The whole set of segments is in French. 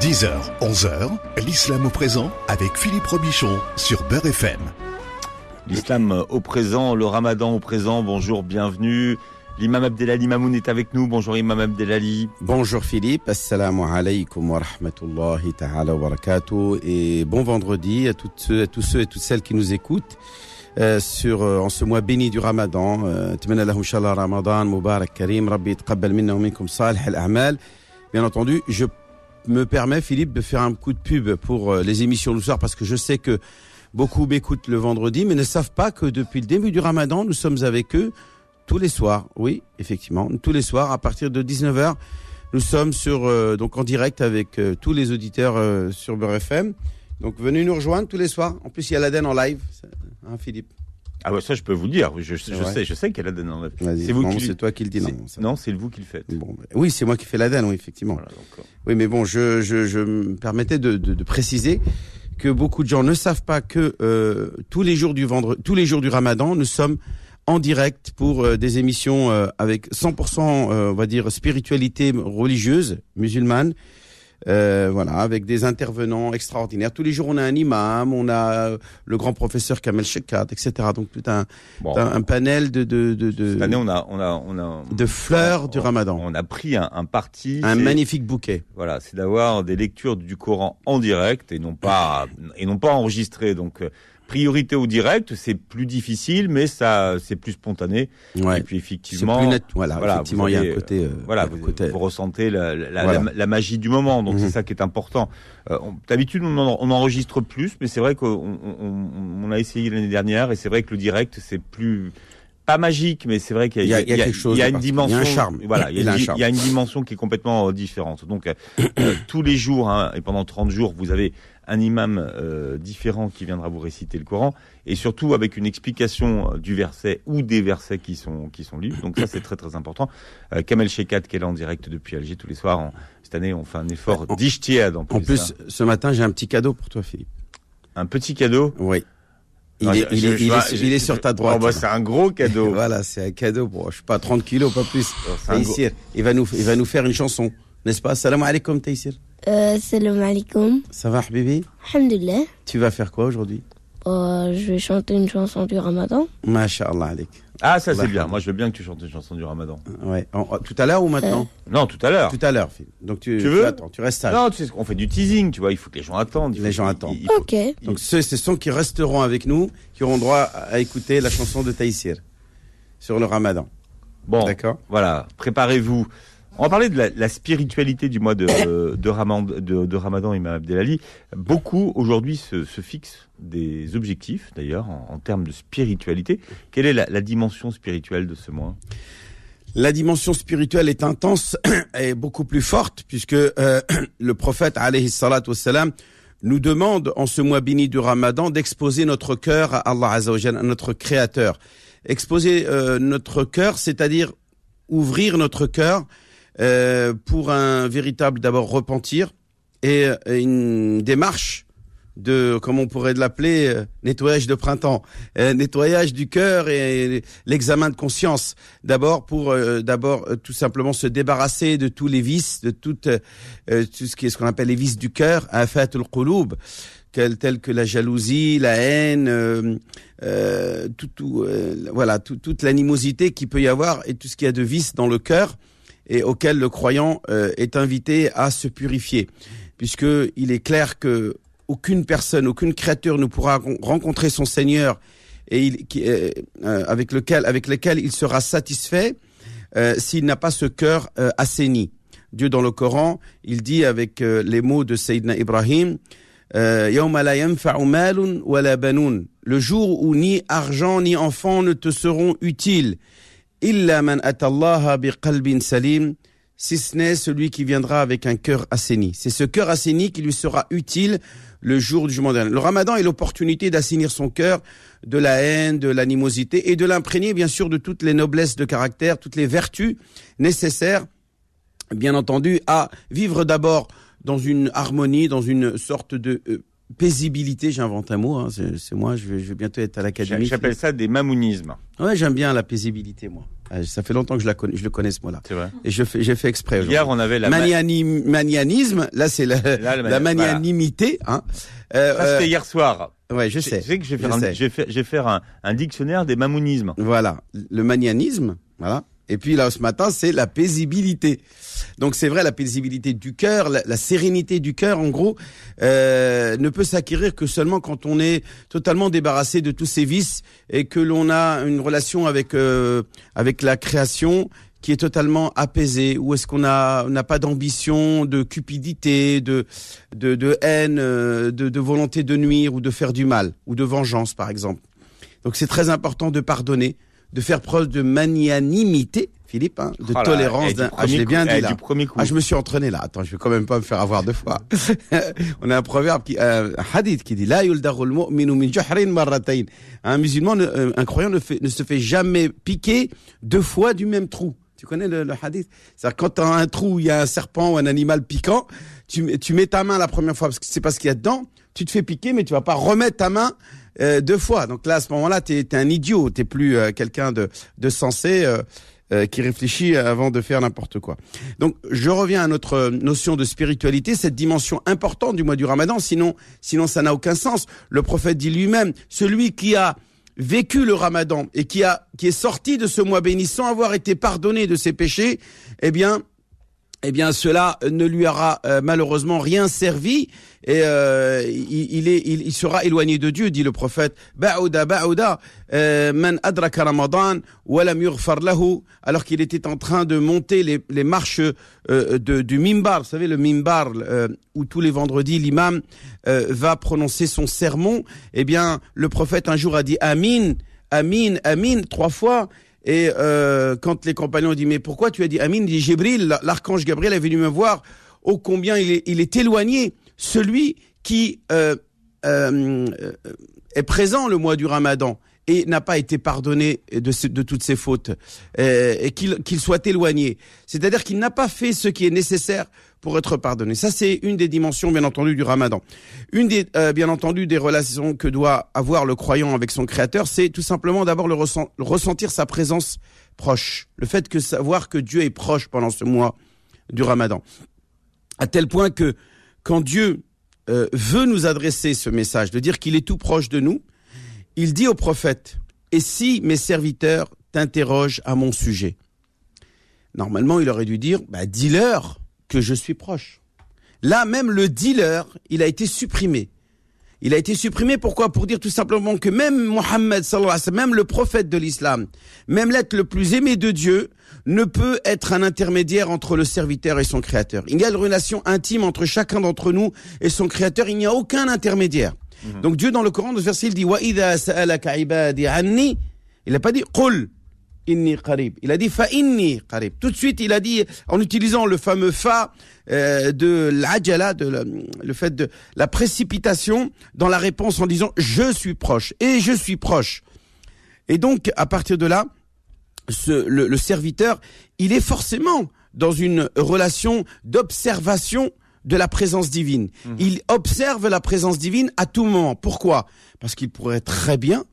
10h, 11h, l'islam au présent avec Philippe Robichon sur Beurre FM. L'islam au présent, le ramadan au présent, bonjour, bienvenue. L'imam Abdelali Mamoun est avec nous. Bonjour Imam Abdelali. Bonjour Philippe, assalamu alaikum wa rahmatullahi ta'ala wa barakatuh et bon vendredi à, toutes ceux, à tous ceux et toutes celles qui nous écoutent euh, sur euh, en ce mois béni du Ramadan. Euh, Ramadan Mubarak Karim, Rabbi tqabbal minna wa minkum salih al-a'mal. Bien entendu, je me permets Philippe de faire un coup de pub pour euh, les émissions du soir parce que je sais que beaucoup m'écoutent le vendredi mais ne savent pas que depuis le début du Ramadan, nous sommes avec eux tous les soirs, oui, effectivement, tous les soirs à partir de 19h. Nous sommes sur euh, donc en direct avec euh, tous les auditeurs sur Beurre FM. Donc venez nous rejoindre tous les soirs. En plus, il y a l'Aden en live, hein, Philippe. Ah ouais, ça je peux vous le dire. Je, sais, je sais qu'elle a donné. Vas-y, C'est vous non, qui. c'est toi qui le dis, non. ça- Non, c'est vous qui le faites. Bon, bah, oui, c'est moi qui fais l'Aden, oui, effectivement. Voilà, donc, Oui, mais bon, je, je, je me permettais de, de, de préciser que beaucoup de gens ne savent pas que euh, tous les jours du vendredi, tous les jours du Ramadan, nous sommes en direct pour euh, des émissions euh, avec 100%, euh, on va dire, spiritualité religieuse musulmane. Euh, voilà, avec des intervenants extraordinaires. Tous les jours, on a un imam, on a euh, le grand professeur Kamel Shekat, etc. Donc tout un, bon, un, un panel de de de, de, cette année, on a, on a, on a. de fleurs on- du Ramadan. On a pris un, un parti. un magnifique bouquet. Voilà, c'est d'avoir des lectures du Coran en direct et non pas et non pas enregistrées. Donc euh, priorité au direct, c'est plus difficile, mais ça c'est plus spontané. Ouais. Et puis effectivement, plus net. Voilà, voilà, effectivement, il y a un côté. euh, voilà, un vous, côté- vous ressentez la, la, Voilà. la, la magie du moment. Donc Mhm. c'est ça qui est important. Euh, D'habitude, on, en- on enregistre plus, mais c'est vrai qu'on on, on- a essayé l'année dernière et c'est vrai que le direct c'est plus pas magique, mais c'est vrai qu'il y, y a- il y a quelque chose il y a une dimension, Il y a un charme. Voilà, il y un charme. il y a une dimension qui est complètement euh, différente. Donc euh, euh, tous les jours hein, et pendant 30 jours, vous avez un imam euh, différent qui viendra vous réciter le Coran et surtout avec une explication euh, du verset ou des versets qui sont qui sont lus. Donc ça c'est très très important. Euh, Kamel Shekat qui est là en direct depuis Alger tous les soirs. En- cette année, on fait un effort d'ijtihad en plus. En plus, hein. ce matin, j'ai un petit cadeau pour toi, Philippe. un petit cadeau? Oui. Il, Non, est, je- il, je- est, je il, vois- est, j'ai- il est sur ta droite. Oh, bah, c'est un gros cadeau. Voilà, c'est un cadeau. Bon, je sais pas, 30 kilos, pas plus. Gros- Taïsir, il va nous, il va nous faire une chanson, n'est-ce pas? Salam alaikum, Taïsir. Euh, salam alaikum. Ça va, Habibi? Alhamdulillah. Tu vas faire quoi aujourd'hui? Euh, je vais chanter une chanson du ramadan. Masha'Allah alik. Ah, ça c'est bien. Moi, je veux bien que tu chantes une chanson du Ramadan. Ouais. En- en- tout à l'heure ou maintenant? Non, tout à l'heure. Tout à l'heure, Philippe. Donc tu, Tu veux? attends, tu restes sage. Non, tu sais, on fait du teasing, tu vois. Il faut que les gens attendent. Il Les faut gens attendent. il faut- Ok. Donc ceux, ce sont qui resteront avec nous, qui auront droit à écouter la chanson de Taïsir sur le Ramadan. Bon, D'accord? voilà. Préparez-vous. On va parler de la, la spiritualité du mois de, de, Ramadan, de, de Ramadan, Imam Abdelali. Beaucoup aujourd'hui se, se fixent des objectifs, d'ailleurs, en, en termes de spiritualité. Quelle est la, la dimension spirituelle de ce mois? La dimension spirituelle est intense et beaucoup plus forte puisque euh, le prophète alayhi salatu wassalam, nous demande en ce mois béni du Ramadan d'exposer notre cœur à Allah Azza wa Jalla, à notre créateur. Exposer euh, notre cœur, c'est-à-dire ouvrir notre cœur euh, pour un véritable d'abord repentir et une démarche de, comme on pourrait l'appeler, euh, nettoyage de printemps, euh, nettoyage du cœur et l'examen de conscience. D'abord pour d'abord tout simplement se débarrasser de tous les vices, de tout, tout ce qui est ce qu'on appelle les vices du cœur, afatul qulub, tels tels que la jalousie, la haine, tout, tout, voilà, tout- toute l'animosité qui peut y avoir et tout ce qu'il y a de vices dans le cœur et auquel le croyant euh, est invité à se purifier, puisque il est clair que aucune personne, aucune créature ne pourra ren- rencontrer son Seigneur et il, euh, euh, avec lequel, avec lequel il sera satisfait euh, s'il n'a pas ce cœur euh, assaini. Dieu dans le Coran, il dit avec euh, les mots de Sayyidina Ibrahim, le jour où ni argent ni enfant ne te seront utiles, illa man atallaha biqalbin salim, si ce n'est celui qui viendra avec un cœur assaini. C'est ce cœur assaini qui lui sera utile le jour du jugement dernier. Le ramadan est l'opportunité d'assainir son cœur de la haine, de l'animosité et de l'imprégner bien sûr de toutes les noblesses de caractère, toutes les vertus nécessaires, bien entendu, à vivre d'abord dans une harmonie, dans une sorte de euh, paisibilité. J'invente un mot, hein, c'est moi, je vais, je vais bientôt être à l'académie. J'appelle ça des mamounismes. Ouais, j'aime bien la paisibilité, moi. Euh, Ça fait longtemps que je, la connais, je le connais ce mot-là. C'est vrai. Et je fais, j'ai fait exprès. Hier, on avait la. ma- Maniani- manianisme, là c'est la, Là, la voilà. manianimité. Hein. Euh, Ça, c'était hier soir. euh, ouais, je Tu sais. sais que je vais je faire, un, je vais faire, je vais faire un, un dictionnaire des mamounismes. Voilà, le manianisme, voilà. Et puis là, ce matin, c'est la paisibilité. Donc c'est vrai, la paisibilité du cœur, la, sérénité du cœur, en gros, euh, ne peut s'acquérir que seulement quand on est totalement débarrassé de tous ces vices et que l'on a une relation avec euh, avec la création qui est totalement apaisée. Ou est-ce qu'on a n'a pas d'ambition, de cupidité, de de, de haine, euh, de, de volonté de nuire ou de faire du mal ou de vengeance, par exemple. Donc c'est très important de pardonner, de faire preuve de magnanimité, Philippe, hein, de Oh là, tolérance. d'un- Ah, je premier l'ai bien coup- dit là. Du. Ah, je me suis entraîné là. Attends, je vais quand même pas me faire avoir deux fois. On a un proverbe qui, euh, un hadith qui dit, La min juhrin marratayn. Un musulman, ne- euh, un croyant ne, fait, ne se fait jamais piquer deux fois du même trou. Tu connais le, le hadith? C'est-à-dire quand dans un trou, il y a un serpent ou un animal piquant, tu, mets- tu mets ta main la première fois parce que c'est pas ce qu'il y a dedans, tu te fais piquer, mais tu vas pas remettre ta main euh, deux fois. Donc là, à ce moment-là, tu es, un idiot, tu plus euh, quelqu'un de, de sensé euh, euh, qui réfléchit avant de faire n'importe quoi. Donc je reviens à notre euh, notion de spiritualité, cette dimension importante du mois du Ramadan, sinon, sinon ça n'a aucun sens. Le prophète dit lui-même, celui qui a vécu le Ramadan et qui a qui est sorti de ce mois béni sans avoir été pardonné de ses péchés, eh bien eh bien cela ne lui aura euh, malheureusement rien servi et euh, il, est il, il sera éloigné de Dieu dit le prophète. Ba'uda ba'uda euh, man adraka ramadan wa lam yughfar lahu alors qu'il était en train de monter les, les marches euh, de, du mimbar vous savez le mimbar euh, où tous les vendredis l'imam euh, va prononcer son sermon. Eh bien le prophète un jour a dit amin amin amin trois fois et euh, quand les compagnons ont dit mais pourquoi tu as dit Amin Il dit Jibril, l'archange Gabriel est venu me voir. Ô combien il est, il est éloigné, celui qui euh, euh, est présent le mois du Ramadan et n'a pas été pardonné de, ce- de toutes ses fautes euh, et qu'il soit éloigné. C'est-à-dire qu'il n'a pas fait ce qui est nécessaire pour être pardonné. Ça, c'est une des dimensions, bien entendu, du Ramadan. Une des, euh, bien entendu, des relations que doit avoir le croyant avec son Créateur, c'est tout simplement d'abord le, le ressentir sa présence proche. Le fait que savoir que Dieu est proche pendant ce mois du Ramadan. À tel point que quand Dieu euh, veut nous adresser ce message, de dire qu'il est tout proche de nous, il dit au prophète, et si mes serviteurs t'interrogent à mon sujet? Normalement, il aurait dû dire, bah, dis-leur que je suis proche. Là, même le dis-leur, il a été supprimé. Il a été supprimé pourquoi? Pour dire tout simplement que même Mohammed, même le prophète de l'islam, même l'être le plus aimé de Dieu, ne peut être un intermédiaire entre le serviteur et son créateur. Il y a une relation intime entre chacun d'entre nous et son créateur. Il n'y a aucun intermédiaire. Donc Dieu, dans le Coran, dans ce verset, il dit. Il n'a pas dit. Il a dit fa inni. Tout de suite, il a dit en utilisant le fameux fa euh, de l'ajala, de le fait de la précipitation dans la réponse en disant je suis proche et je suis proche. Et donc à partir de là, le serviteur, il est forcément dans une relation d'observation de la présence divine. Il observe la présence divine à tout moment. Pourquoi? Parce qu'il pourrait très bien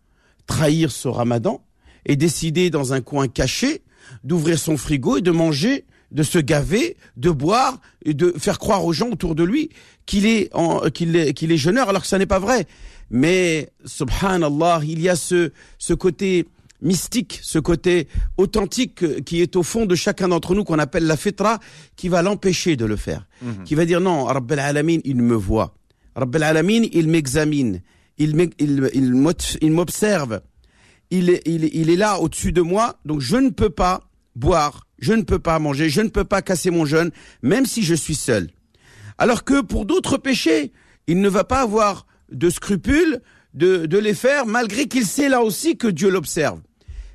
trahir ce ramadan et décider dans un coin caché d'ouvrir son frigo et de manger, de se gaver, de boire et de faire croire aux gens autour de lui qu'il est en- qu'il est qu'il est jeûneur alors que ça n'est pas vrai. Mais subhanallah, il y a ce ce côté mystique, ce côté authentique euh, qui est au fond de chacun d'entre nous qu'on appelle la fitra qui va l'empêcher de le faire. Qui va dire non, Rabb al-Alamin, il me voit. Rabb al-Alamin, il m'examine. Il m'observe est- il est là au-dessus de moi, donc je ne peux pas boire, je ne peux pas manger, je ne peux pas casser mon jeûne, même si je suis seul. Alors que pour d'autres péchés, il ne va pas avoir de scrupules de, de les faire, malgré qu'il sait là aussi que Dieu l'observe.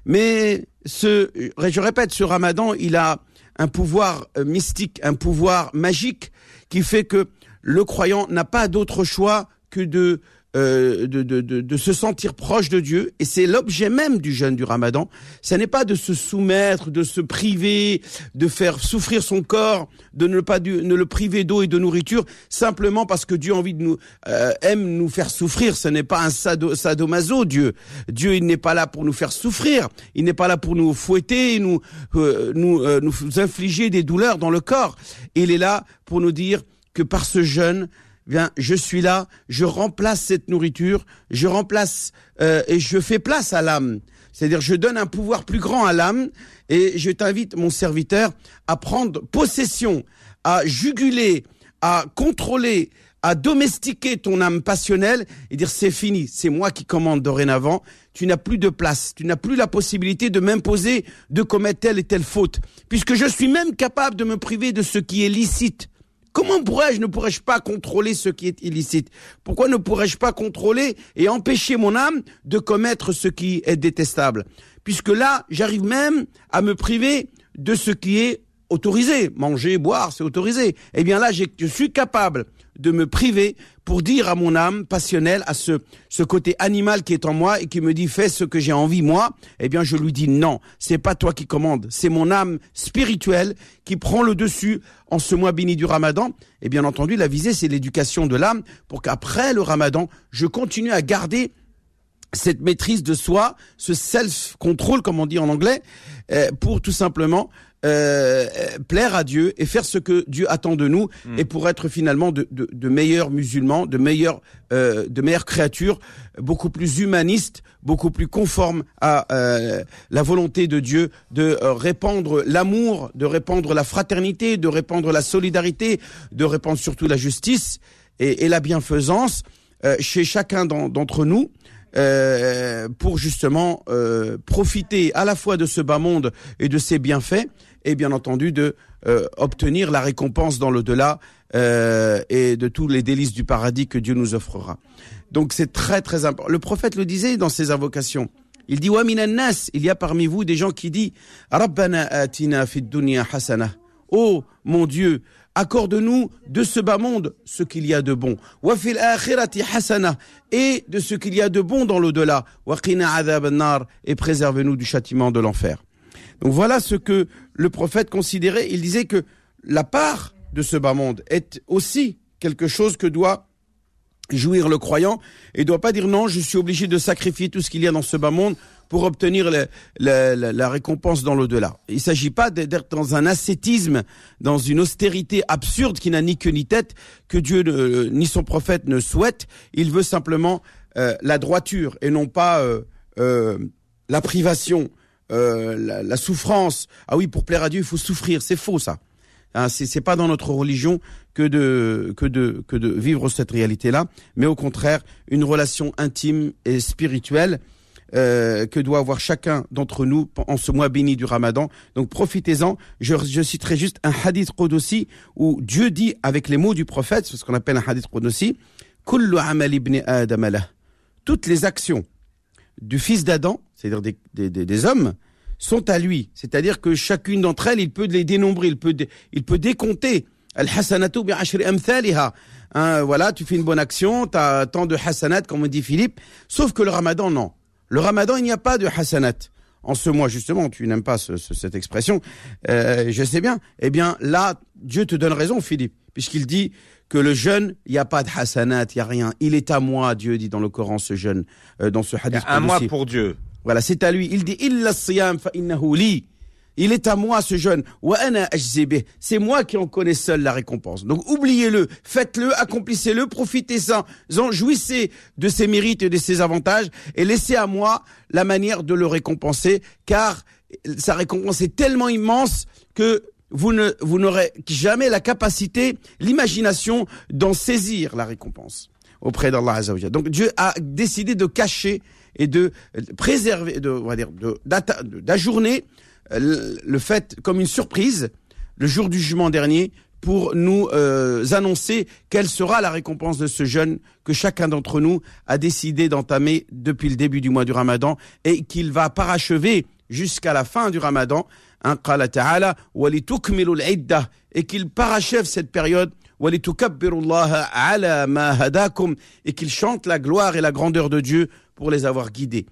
Mais ce, je répète, ce ramadan, il a un pouvoir euh, mystique, un pouvoir magique qui fait que le croyant n'a pas d'autre choix que de euh, de, de, de, de se sentir proche de Dieu. Et c'est l'objet même du jeûne du ramadan. Ce n'est pas de se soumettre, de se priver, de faire souffrir son corps, de ne pas du- ne le priver d'eau et de nourriture, simplement parce que Dieu a envie de nous, euh, aime nous faire souffrir. Ce n'est pas un sado, sadomaso, Dieu. Dieu, il n'est pas là pour nous faire souffrir. Il n'est pas là pour nous fouetter, nous, euh, nous, euh, nous infliger des douleurs dans le corps. Il est là pour nous dire que par ce jeûne, bien, je suis là, je remplace cette nourriture, je remplace euh, et je fais place à l'âme. C'est-à-dire, je donne un pouvoir plus grand à l'âme et je t'invite, mon serviteur, à prendre possession, à juguler, à contrôler, à domestiquer ton âme passionnelle et dire c'est fini, c'est moi qui commande dorénavant. Tu n'as plus de place, tu n'as plus la possibilité de m'imposer de commettre telle et telle faute, puisque je suis même capable de me priver de ce qui est licite. Comment pourrais-je, ne pourrais-je pas contrôler ce qui est illicite? Pourquoi ne pourrais-je pas contrôler et empêcher mon âme de commettre ce qui est détestable? Puisque là, j'arrive même à me priver de ce qui est autorisé. Manger, boire, c'est autorisé. Eh bien là, je suis capable de me priver pour dire à mon âme passionnelle, à ce, ce côté animal qui est en moi et qui me dit fais ce que j'ai envie moi, eh bien je lui dis non, c'est pas toi qui commande, c'est mon âme spirituelle qui prend le dessus en ce mois béni du ramadan. Et bien entendu, la visée, c'est l'éducation de l'âme pour qu'après le ramadan, je continue à garder cette maîtrise de soi, ce self-control, comme on dit en anglais, euh, pour tout simplement euh, plaire à Dieu et faire ce que Dieu attend de nous et pour être finalement de, de, de meilleurs musulmans, de meilleurs, euh, de meilleures créatures, beaucoup plus humanistes, beaucoup plus conformes à euh, la volonté de Dieu de euh, répandre l'amour, de répandre la fraternité, de répandre la solidarité, de répandre surtout la justice et, et la bienfaisance euh, chez chacun d'en- d'entre nous euh, pour justement euh, profiter à la fois de ce bas monde et de ses bienfaits et bien entendu de euh, obtenir la récompense dans l'au-delà euh, et de tous les délices du paradis que Dieu nous offrera. Donc c'est très très important. Le prophète le disait dans ses invocations. Il dit nas, il y a parmi vous des gens qui disent Rabbana atina fid dunya hasana. Oh mon Dieu, accorde-nous de ce bas monde ce qu'il y a de bon. Wa fil akhirati hasana et de ce qu'il y a de bon dans l'au-delà. Wa qina adhab nar et préserve-nous du châtiment de l'enfer. Donc voilà ce que le prophète considérait. Il disait que la part de ce bas monde est aussi quelque chose que doit jouir le croyant et doit pas dire non, je suis obligé de sacrifier tout ce qu'il y a dans ce bas monde pour obtenir la, récompense dans l'au-delà. Il s'agit pas d'être dans un ascétisme, dans une austérité absurde qui n'a ni queue ni tête, que Dieu ne- ni son prophète ne souhaite. Il veut simplement euh, la droiture et non pas euh, euh, la privation, euh, la, la souffrance. Ah oui, pour plaire à Dieu, il faut souffrir. C'est faux ça. Hein, c'est pas dans notre religion que de que de que de vivre cette réalité-là, mais au contraire une relation intime et spirituelle euh, que doit avoir chacun d'entre nous en ce mois béni du Ramadan. Donc profitez-en. Je, je citerai juste un hadith Qudsi où Dieu dit avec les mots du prophète, ce qu'on appelle un hadith Qudsi, Kullu amal ibn. Toutes les actions du fils d'Adam, c'est-à-dire des, des, des, des hommes, sont à lui. C'est-à-dire que chacune d'entre elles, il peut les dénombrer, il peut, il peut décompter. Al-hasanatu bi. Hein, voilà, tu fais une bonne action, tu as tant de hasanat, comme dit Philippe. Sauf que le ramadan, non. Le ramadan, il n'y a pas de hasanat. En ce mois, justement, tu n'aimes pas ce- ce- cette expression, euh, je sais bien. Eh bien, là, Dieu te donne raison, Philippe, puisqu'il dit que le jeûne, il n'y a pas de hasanat, il n'y a rien. Il est à moi, Dieu dit dans le Coran, ce jeûne, euh, dans ce Il y hadith. a un mois pour Dieu. Voilà, c'est à lui. Il dit illa siyam fa li. Il est à moi ce jeûne. C'est moi qui en connais seul la récompense. Donc oubliez-le, faites-le, accomplissez-le, profitez-en, en jouissez de ses mérites et de ses avantages et laissez à moi la manière de le récompenser car sa récompense est tellement immense que vous ne vous n'aurez jamais la capacité, l'imagination d'en saisir la récompense auprès d'Allah Azzawajal. Donc Dieu a décidé de cacher et de préserver, de, on va dire, d'ajourner euh, le, le fait comme une surprise le jour du jugement dernier pour nous euh, annoncer quelle sera la récompense de ce jeûne que chacun d'entre nous a décidé d'entamer depuis le début du mois du Ramadan et qu'il va parachever jusqu'à la fin du ramadan, hein, et qu'il parachève cette période, et qu'il chante la gloire et la grandeur de Dieu pour les avoir guidés.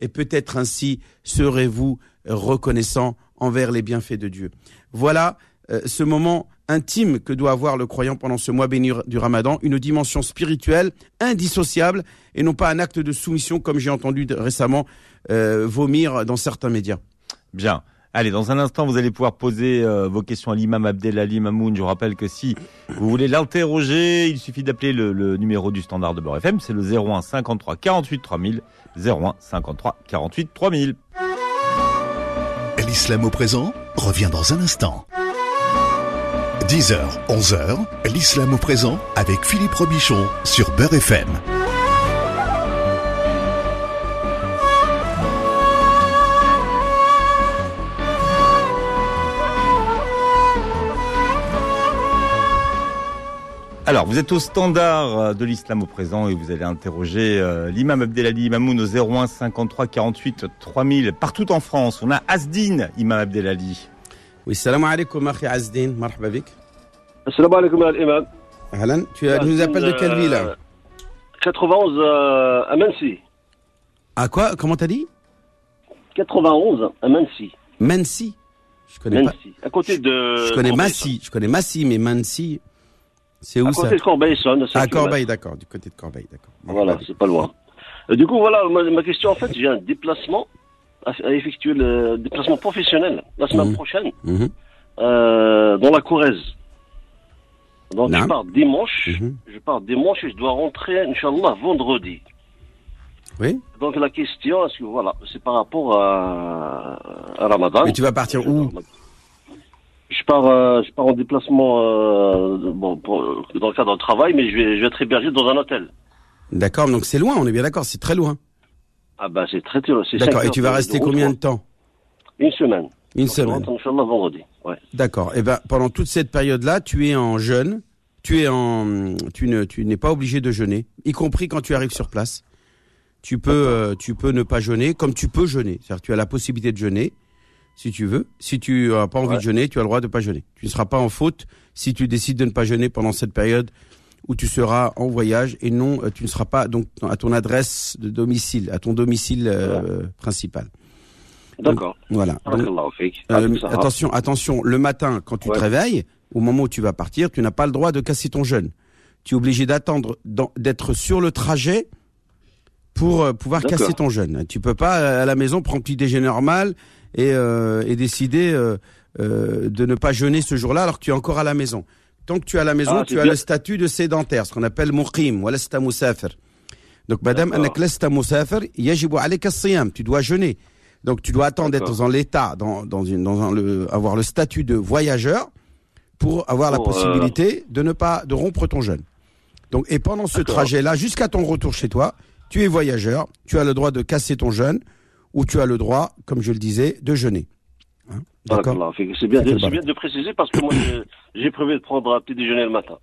Et peut-être ainsi serez-vous reconnaissant envers les bienfaits de Dieu. Voilà euh, ce moment intime que doit avoir le croyant pendant ce mois béni du Ramadan, une dimension spirituelle indissociable et non pas un acte de soumission comme j'ai entendu récemment euh, vomir dans certains médias. Bien. Allez, dans un instant, vous allez pouvoir poser euh, vos questions à l'imam Abdelali Mamoun. Je vous rappelle que si vous voulez l'interroger, il suffit d'appeler le, le numéro du standard de Beurre FM. C'est le 01 53 48 3000. 01 53 48 3000. L'islam au présent revient dans un instant. 10h, 11h, l'islam au présent avec Philippe Robichon sur Beurre FM. Alors, vous êtes au standard euh, de l'islam au présent et vous allez interroger euh, l'imam Abdelali Mamoun au 01 53 48 3000 partout en France. On a Asdine, imam Abdelali. Oui, salam alaikum, akhi Azdin, marhaba bik. Assalamu alaikum à l'imam. Ahlan, tu as- nous appelles de quelle ville Euh, 91 euh, à Mansi. À quoi? Comment t'as dit? 91 à Mansi. Mansi? Je connais pas. Mansi. À côté de. Je connais. Massy. Je connais Massy, mais Mansi, c'est À où ça côté de Corbeil-Essonnes. à cinq À. Corbeil, d'accord, du côté de Corbeil, d'accord. Voilà, c'est pas loin. Euh, du coup, voilà, ma, ma question, en fait, j'ai un déplacement à, à effectuer le déplacement professionnel la semaine Mhm. prochaine Mhm, euh, dans la Corrèze. Donc, je pars dimanche. mhm. Je pars dimanche et je dois rentrer, Inch'Allah, vendredi. Oui. Donc, la question, est-ce que, voilà, c'est par rapport à, à Ramadan. Mais tu vas partir où Je pars, euh, je pars en déplacement euh, bon, pour- dans le cadre du travail, mais je vais, je vais être hébergé dans un hôtel. D'accord, donc c'est loin, on est bien d'accord, c'est très loin. Ah ben c'est très c'est D'accord, et tu vas de- rester de combien de temps? Une semaine. Une Donc, semaine. Inch'Allah, vendredi. Ouais. D'accord. Et ben pendant toute cette période-là, tu es en jeûne, tu es en, tu ne, tu n'es pas obligé de jeûner, y compris quand tu arrives sur place. Tu peux, euh, tu peux ne pas jeûner, comme tu peux jeûner. C'est-à-dire, tu as la possibilité de jeûner, si tu veux. Si tu n'as pas envie Ouais. de jeûner, tu as le droit de pas jeûner. Tu ne seras pas en faute si tu décides de ne pas jeûner pendant cette période où tu seras en voyage et non, euh, tu ne seras pas donc à ton adresse de domicile, à ton domicile euh, principal. D'accord. Voilà. Donc, euh, attention, attention, le matin, quand tu Ouais. te réveilles, au moment où tu vas partir, tu n'as pas le droit de casser ton jeûne. Tu es obligé d'attendre, d'être sur le trajet pour euh, pouvoir casser ton jeûne. Tu peux pas euh, à la maison prendre petit déjeuner normal et, euh, et décider euh, euh, de ne pas jeûner ce jour-là alors que tu es encore à la maison. Tant que tu es à la maison, Ah, tu as bien. le statut de sédentaire, ce qu'on appelle muqim, wala sta musafir. Donc, madame, anak lasta musafir, yajibu alayka as-siyam. tu dois jeûner. Donc, tu dois attendre d'être dans l'état, dans, dans, une, dans un, le, avoir le statut de voyageur pour avoir la euh, possibilité de ne pas, de rompre ton jeûne. Donc, et pendant ce trajet-là, jusqu'à ton retour chez toi, tu es voyageur, tu as le droit de casser ton jeûne ou tu as le droit, comme je le disais, de jeûner. Hein D'accord. C'est bien, de- bien préciser parce que moi, j'ai- prévu de prendre un petit déjeuner le matin.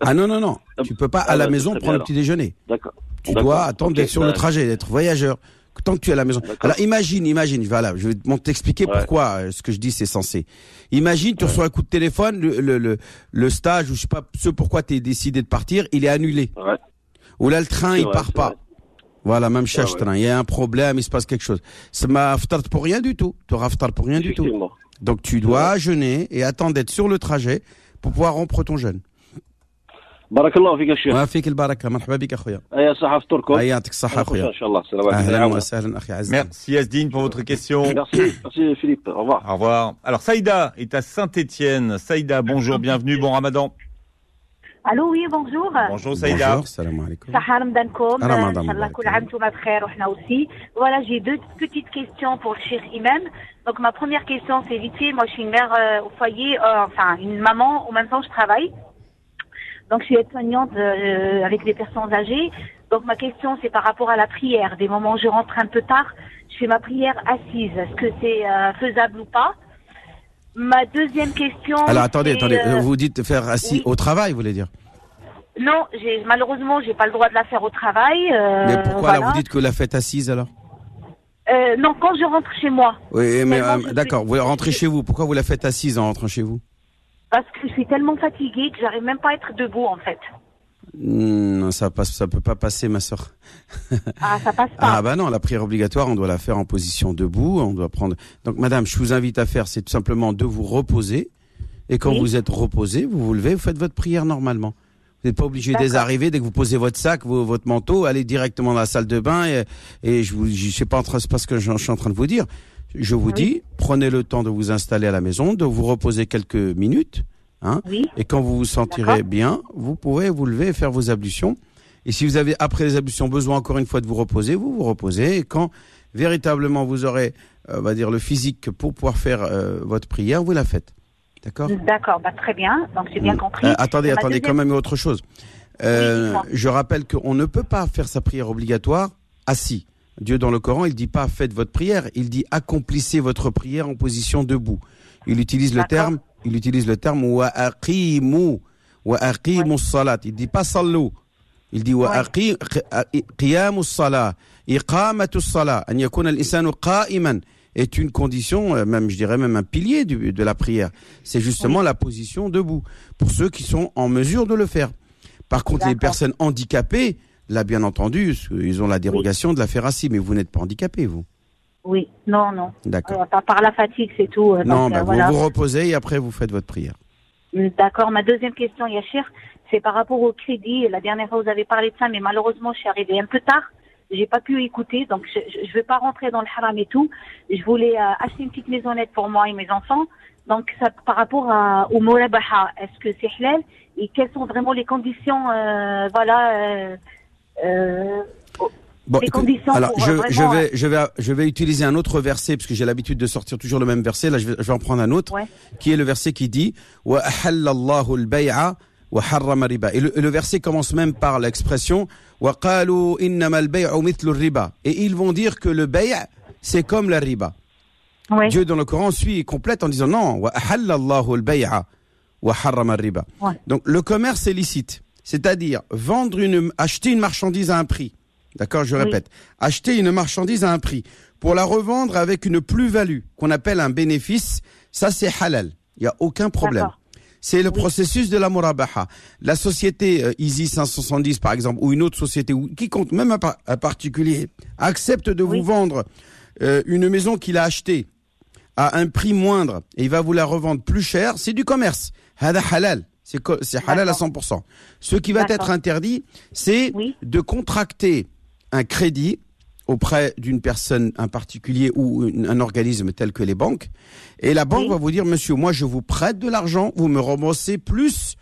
Ah non, non, non. Tu peux pas à Ah la maison prendre le petit déjeuner. D'accord. Tu dois attendre d'être sur le bah, trajet, d'être voyageur. Tant que tu es à la maison. Alors imagine, imagine, voilà, je vais te- t'expliquer Ouais. pourquoi euh, ce que je dis c'est censé. Imagine, tu reçois un coup de téléphone, le, le, le, le stage ou je sais pas ce pourquoi tu es décidé de partir, il est annulé. Ouais. Ou là le train il vrai, part pas. vrai. Voilà, même Ouais, cherche ouais. train, il y a un problème, il se passe quelque chose. Ça m'a ftart pour rien du tout. Tu auras ftart pour rien du tout. Effectivement. Donc tu dois jeûner et attendre d'être sur le trajet pour pouvoir rompre ton jeûne. Barakallahu fik, Cheikh. Wa fik al-baraka, marhaba bik akhuya. Aya صحة فطوركم. Ayatik saha akhuya. Inch'Allah. Salam alaikum. Ahlan wa sahlan akhi Aziz. Merci Asdine pour votre question. Merci. Merci Philippe. Au revoir. Au revoir. Alors Saïda est à Saint-Étienne. Saïda, bonjour, bienvenue, bon ramadan. الو وي بونجور Bonjour Saïda. Bonjour, salam alaikum. صحة رمضانكم رمضان ان شاء الله مبارك. كل عام وانتم بخير وحنا aussi voilà j'ai deux petites questions pour le cher imam donc ma première question c'est vite fait moi je suis une mère euh, au foyer euh, enfin une maman en même temps je travaille donc je suis aide-soignante euh, avec des personnes âgées donc ma question c'est par rapport à la prière des moments où je rentre un peu tard je fais ma prière assise est-ce que c'est euh, faisable ou pas Ma deuxième question Alors attendez, attendez, euh, vous dites faire assis oui. au travail, vous voulez dire Non, j'ai malheureusement j'ai pas le droit de la faire au travail. euh, Mais pourquoi voilà. là vous dites que la fête assise alors Euh, Non, quand je rentre chez moi, Oui, mais d'accord, suis- vous rentrez chez vous. Pourquoi vous la faites assise en rentrant chez vous Parce que je suis tellement fatiguée que j'arrive même pas à être debout en fait. Hmm, Non, ça passe, ça peut pas passer, ma sœur. Ah, ça passe pas. Ah bah non, la prière obligatoire, on doit la faire en position debout, on doit prendre. Donc madame, je vous invite à faire, c'est tout simplement de vous reposer. Et quand Oui. vous êtes reposé, vous vous levez, vous faites votre prière normalement. Vous n'êtes pas obligé dès arriver, dès que vous posez votre sac, votre manteau, allez directement dans la salle de bain. Et, et je vous, je sais pas en train, c'est pas ce que je, je suis en train de vous dire. Je vous Oui. dis, prenez le temps de vous installer à la maison, de vous reposer quelques minutes. Hein, Oui. et quand vous vous sentirez bien, vous pourrez vous lever et faire vos ablutions. Et si vous avez, après les ablutions, besoin encore une fois de vous reposer, vous vous reposez. Et quand véritablement vous aurez, euh, va dire, le physique pour pouvoir faire euh, votre prière, vous la faites. D'accord? D'accord, bah, très bien. Donc j'ai bien Mm. compris. Euh, Attendez, attendez, deuxième- quand même autre chose. Euh, je rappelle qu'on ne peut pas faire sa prière obligatoire assis. Dieu dans le Coran, il dit pas faites votre prière, il dit accomplissez votre prière en position debout. Il utilise le terme, il utilise le terme wa aqimu wa aqimu salat. Il dit pas sallu. Il dit wa Ouais. aqi- qiyamu salat, iqamatu salat, an yakuna al-insanu qa'iman est une condition, euh, même je dirais même un pilier du- de la prière. C'est justement la position debout pour ceux qui sont en mesure de le faire. Par contre, les personnes handicapées, là bien entendu, ils ont la dérogation de la faire assis, mais vous n'êtes pas handicapé, vous. Oui, non, non. D'accord. Euh, par, la fatigue, c'est tout. euh, non, donc, bah, euh, vous voilà. vous reposez et après vous faites votre prière. Mm, D'accord. Ma deuxième question, Yachir, c'est par rapport au crédit. La dernière fois, vous avez parlé de ça, mais malheureusement, je suis arrivée un peu tard. J'ai pas pu écouter, donc je, je, je vais pas rentrer dans le haram et tout. Je voulais euh, acheter une petite maisonnette pour moi et mes enfants. Donc, ça, par rapport à, au murabaha, est-ce que c'est halal? Et quelles sont vraiment les conditions, euh, voilà, euh, euh, Bon, écoute, alors je, euh, je vais, je vais, je vais utiliser un autre verset parce que j'ai l'habitude de sortir toujours le même verset. Là, je vais, je vais en prendre un autre, Ouais. qui est le verset qui dit wa al-bay'a. Et le, le verset commence même par l'expression. Et ils vont dire que le bay' c'est comme la riba. Dieu dans le Coran suit et complète en disant non. Ouais. Donc le commerce est licite, c'est-à-dire vendre une acheter une marchandise à un prix. D'accord, je Oui. répète. Acheter une marchandise à un prix pour la revendre avec une plus-value qu'on appelle un bénéfice, ça c'est halal. Il y a aucun problème. C'est le Oui. processus de la murabaha. La société euh, Easy 570 par exemple ou une autre société ou qui compte même un, par- un particulier accepte de Oui. vous vendre euh, une maison qu'il a achetée à un prix moindre et il va vous la revendre plus cher, c'est du commerce. Hada halal. C'est halal à D'accord. 100%. Ce qui va être interdit, c'est Oui. de contracter un crédit auprès d'une personne, un particulier ou une- un organisme tel que les banques. Et la banque Oui. va vous dire, monsieur, moi je vous prête de l'argent, vous me remboursez plus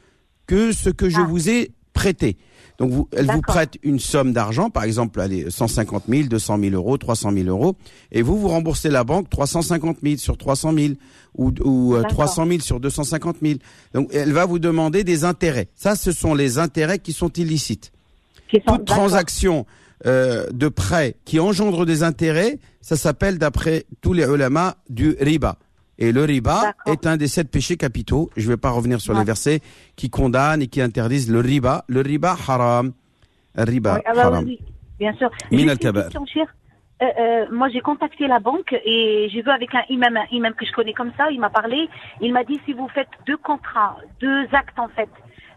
que ce que je Ah. vous ai prêté. Donc vous, elle vous prête une somme d'argent, par exemple, allez, 150 000, 200 000 euros, 300 000 euros, et vous vous remboursez la banque 350 000 sur 300 000 ou, ou euh, D'accord. 300 000 sur 250 000. Donc elle va vous demander des intérêts. Ça, ce sont les intérêts qui sont illicites qui sont- toute transaction euh, de prêt qui engendre des intérêts, ça s'appelle d'après tous les ulama du riba. Et le riba est un des sept péchés capitaux. Je ne vais pas revenir sur les versets qui condamnent et qui interdisent le riba. Le riba haram. Le riba Oui, ah bah haram. oui, bien sûr. Min cher. Euh, euh, moi, j'ai contacté la banque et j'ai vu avec un imam, un imam que je connais comme ça, il m'a parlé. Il m'a dit si vous faites deux contrats, deux actes en fait.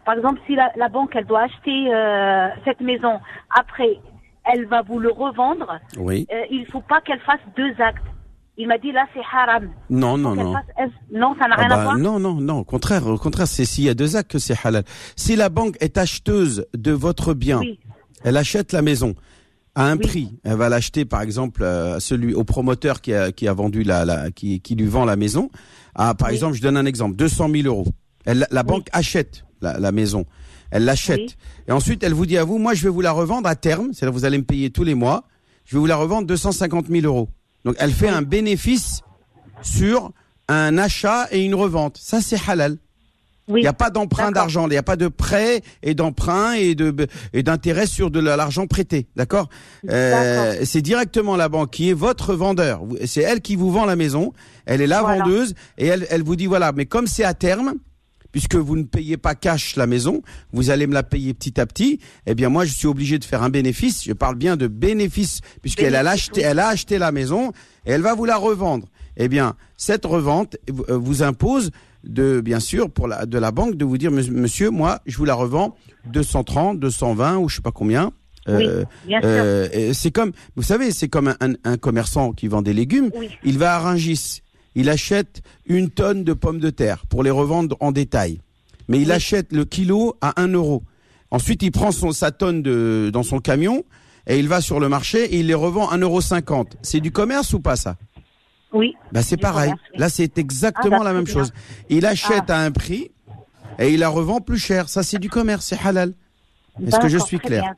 Par exemple, si la, la banque elle doit acheter euh, cette maison, après elle va vous le revendre, Oui. euh, il faut pas qu'elle fasse deux actes. Il m'a dit là c'est haram. Non, non, non. fasse Non, ça n'a Ah rien à bah, voir. non, non, non. Au contraire, au contraire, c'est s'il y a deux actes que c'est halal. Si la banque est acheteuse de votre bien, Oui, elle achète la maison à un Oui. prix. Elle va l'acheter, par exemple, euh, à celui au promoteur qui a, qui a vendu la, la qui, qui lui vend la maison. À, par Oui. exemple, je donne un exemple, 200 000 euros. Elle, la banque achète la, la maison. Elle l'achète. Oui. Et ensuite, elle vous dit à vous, moi, je vais vous la revendre à terme. C'est-à-dire, vous allez me payer tous les mois. Je vais vous la revendre 250 000 euros. Donc, elle fait un bénéfice sur un achat et une revente. Ça, c'est halal. oui. Il n'y a pas d'emprunt d'argent, il n'y a pas de prêt et d'emprunt et de et d'intérêt sur de la- l'argent prêté, d'accord? Euh, D'accord. C'est directement la banque qui est votre vendeur. C'est elle qui vous vend la maison. Elle est la Voilà. vendeuse et elle elle vous dit voilà, mais comme c'est à terme. Puisque vous ne payez pas cash la maison, vous allez me la payer petit à petit. Eh bien, moi, je suis obligé de faire un bénéfice. Je parle bien de bénéfice, puisqu'elle a acheté, elle a acheté la maison et elle va vous la revendre. Eh bien, cette revente euh, vous impose de bien sûr pour la de la banque de vous dire Mons- monsieur moi je vous la revends 230 220 ou je sais pas combien Euh, euh, c'est comme vous savez c'est comme un, un- un commerçant qui vend des légumes Oui. il va à Rungis il achète une tonne de pommes de terre pour les revendre en détail mais il Oui. achète le kilo à 1 euro ensuite il prend son sa tonne de dans son camion et il va sur le marché et il les revend 1,50 euro c'est du commerce ou pas ça? Oui. bah, c'est pareil. commerce, oui. Là, c'est exactement Ah, bah, la même chose. Il achète à un prix et il la revend plus cher. Ça, c'est du commerce, c'est halal. Est-ce que je suis clair?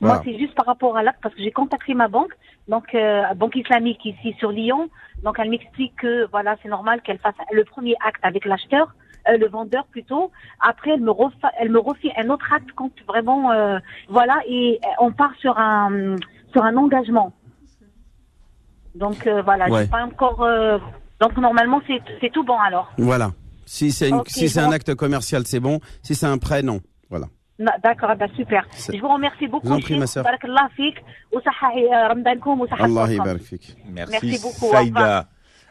Voilà. Moi, c'est juste par rapport à l'acte, parce que j'ai contacté ma banque, donc euh, banque islamique ici sur Lyon. Donc, elle m'explique que voilà, c'est normal qu'elle fasse le premier acte avec l'acheteur, euh, le vendeur plutôt. Après, elle me refa- elle me refait un autre acte quand vraiment, euh, voilà, et euh, on part sur un sur un engagement. Donc euh, voilà, Ouais. j'ai pas encore. euh, donc normalement, c'est c'est tout bon alors. Voilà. Si c'est une- Ok, si c'est un acte commercial, c'est bon. Si c'est un prêt, non. Voilà. D'accord, bah, super. Je vous remercie beaucoup. Vous en prie, ma soeur. Allah Merci. Merci beaucoup.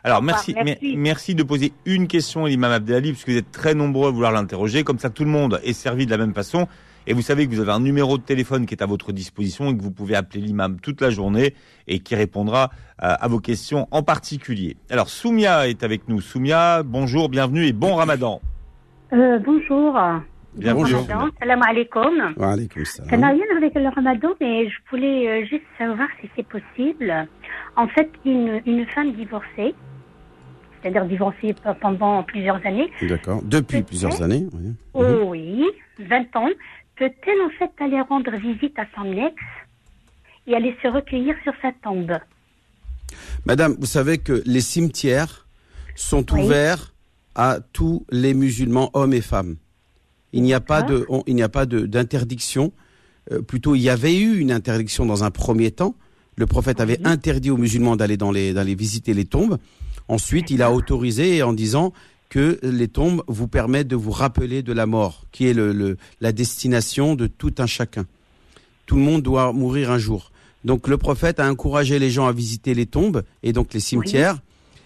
Alors merci, de poser une question à l'imam Abdelali, puisque vous êtes très nombreux à vouloir l'interroger. Comme ça, tout le monde est servi de la même façon. Et vous savez que vous avez un numéro de téléphone qui est à votre disposition et que vous pouvez appeler l'imam toute la journée et qui répondra euh, à, vos questions en particulier. Alors Soumia est avec nous. Soumia, bonjour, bienvenue et bon ramadan. Euh, bonjour. Bonjour. Salam alaikum. Wa Ça n'a rien avec le ramadan, mais je voulais euh, juste savoir si c'est possible. En fait, une, une femme divorcée, c'est-à-dire divorcée pendant plusieurs années, D'accord. Depuis plusieurs années. oui. Mhm. oh oui, 20 ans, peut-elle en fait aller rendre visite à son ex et aller se recueillir sur sa tombe? Madame, vous savez que les cimetières sont Oui. ouverts à tous les musulmans, hommes et femmes. Il n'y a pas de, on- il n'y a pas de d'interdiction. Euh, plutôt, il y avait eu une interdiction dans un premier temps. Le prophète avait interdit aux musulmans d'aller dans les, d'aller visiter les tombes. Ensuite, il a autorisé en disant que les tombes vous permettent de vous rappeler de la mort, qui est le, le- la destination de tout un chacun. Tout le monde doit mourir un jour. Donc le prophète a encouragé les gens à visiter les tombes et donc les cimetières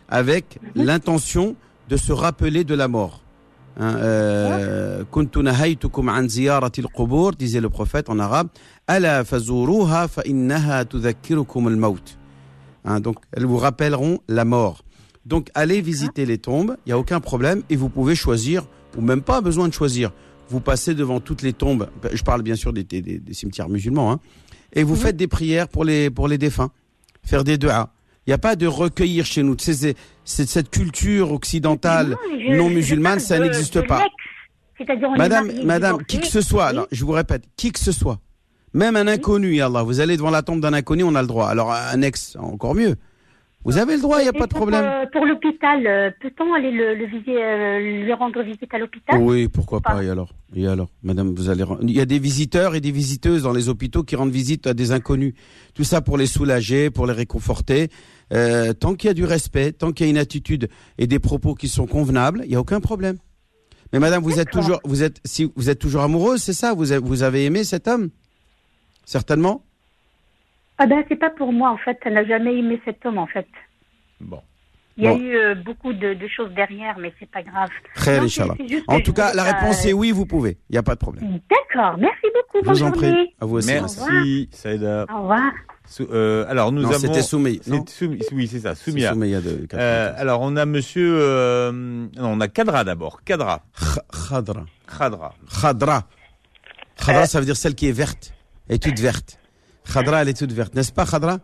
avec l'intention de se rappeler de la mort. Hein, euh, disait hein, donc, elles vous rappelleront la mort. Donc, allez visiter les tombes, il n'y a aucun problème, et vous pouvez choisir, ou même pas besoin de choisir. Vous passez devant toutes les tombes, je parle bien sûr des, des, des cimetières musulmans, hein, et vous mhm. faites des prières pour les, pour les défunts, faire des duas. Il n'y a pas de recueillir chez nous. C'est, cette culture occidentale Non, je- non je musulmane, ça n'existe pas. Madame, madame, qui que ce soit, alors, je vous répète, qui que ce soit, même un inconnu, Allah, vous allez devant la tombe d'un inconnu, on a le droit. Alors un ex, encore mieux. Vous avez le droit, il n'y a pas de problème. euh, pour l'hôpital, euh, peut-on aller le, le viser, euh, lui rendre visite à l'hôpital? Oui, pourquoi Pas. pas, et alors? Et alors, madame, vous allez... Il y a des visiteurs et des visiteuses dans les hôpitaux qui rendent visite à des inconnus. Tout ça pour les soulager, pour les réconforter. Euh, tant qu'il y a du respect, tant qu'il y a une attitude et des propos qui sont convenables, il n'y a aucun problème. Mais madame, vous êtes toujours, vous êtes, si vous êtes toujours amoureuse, c'est ça? Vous avez, vous avez aimé cet homme? Certainement? Ah ben, c'est pas pour moi, en fait. Elle n'a jamais aimé cet homme, en fait. Bon. Il y a Bon. eu euh, beaucoup de, de choses derrière, mais c'est pas grave. C'est juste En tout cas, la réponse est oui, vous pouvez. Il n'y a pas de problème. D'accord, merci beaucoup. Bonne vous en prie. À vous aussi. Merci, Saïda. Au revoir. Sou- euh, alors nous Non, avons. c'était Soumi- oui, c'est ça, Soumia. De Euh, alors on a Monsieur, euh, non, on a Kadra d'abord. Kadra, Kh- Khadra. Khadra. Khadra. Khadra, ça veut dire celle qui est verte. Est toute verte. خضراء لي توت فيرت نسبا خضراء؟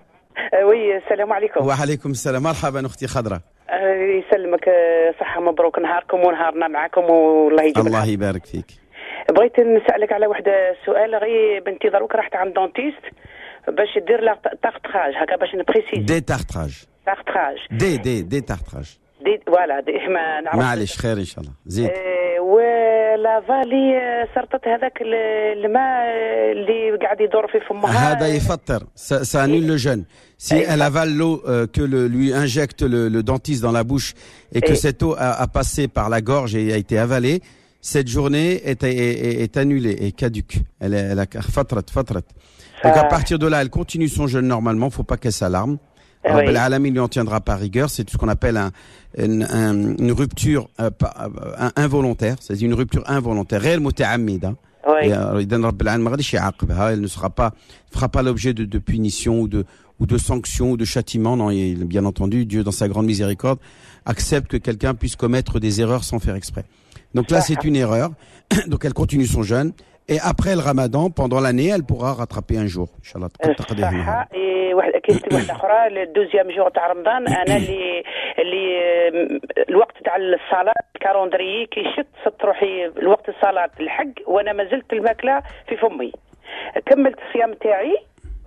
آه، وي السلام عليكم. وعليكم السلام. مرحبا أختي خضراء. آه، يسلمك آه، صحة مبروك نهاركم ونهارنا معكم والله يجزاك الله يبارك فيك. بغيت نسألك على واحد السؤال غير بنتي دروك راحت عند دونتيست باش دير لا تارتراج هكا باش نبريسيز دي تارتراج تارتراج دي دي دي تارتراج دي ما نعرف معلش خير إن شاء الله. زيد. آه، ولا فالي آه، سرطت هذاك ال- الماء آه، اللي قاعد يدور في فمها هذا يفطر. Ça, ça annule le jeûne. Si Et- elle avale l'eau euh, que le, lui injecte le, le dentiste dans la bouche et que Et- cette eau a, a passé par la gorge et a été avalée, cette journée est, est, est, est annulée, est caduque. Elle, est- elle a fatrat, fatrat. Donc à Ah. partir de là, elle continue son jeûne normalement. Faut pas qu'elle s'alarme. Alors, oui. Alamin lui en tiendra par rigueur. C'est ce qu'on appelle un, une, une, rupture euh, euh un, involontaire. C'est une rupture involontaire. Réel muta'amida. Et elle ne sera pas, fera pas l'objet de, de punition ou de, ou de sanctions ou de châtiments. Non, et bien entendu, Dieu, dans sa grande miséricorde, accepte que quelqu'un puisse commettre des erreurs sans faire exprès. Donc là, c'est une erreur. Donc elle continue son jeûne. Et après le ramadan, pendant l'année, elle pourra rattraper un jour. Inch'Allah. تقدر منها. صح إيه، واحد كاين واحده اخرى الدوزيام جور تاع رمضان انا اللي اللي آم، الوقت تاع الصلاه الكالندري كيشت صرت روحي الوقت الصلاه الحق وانا ما زلت الماكله في فمي كملت الصيام تاعي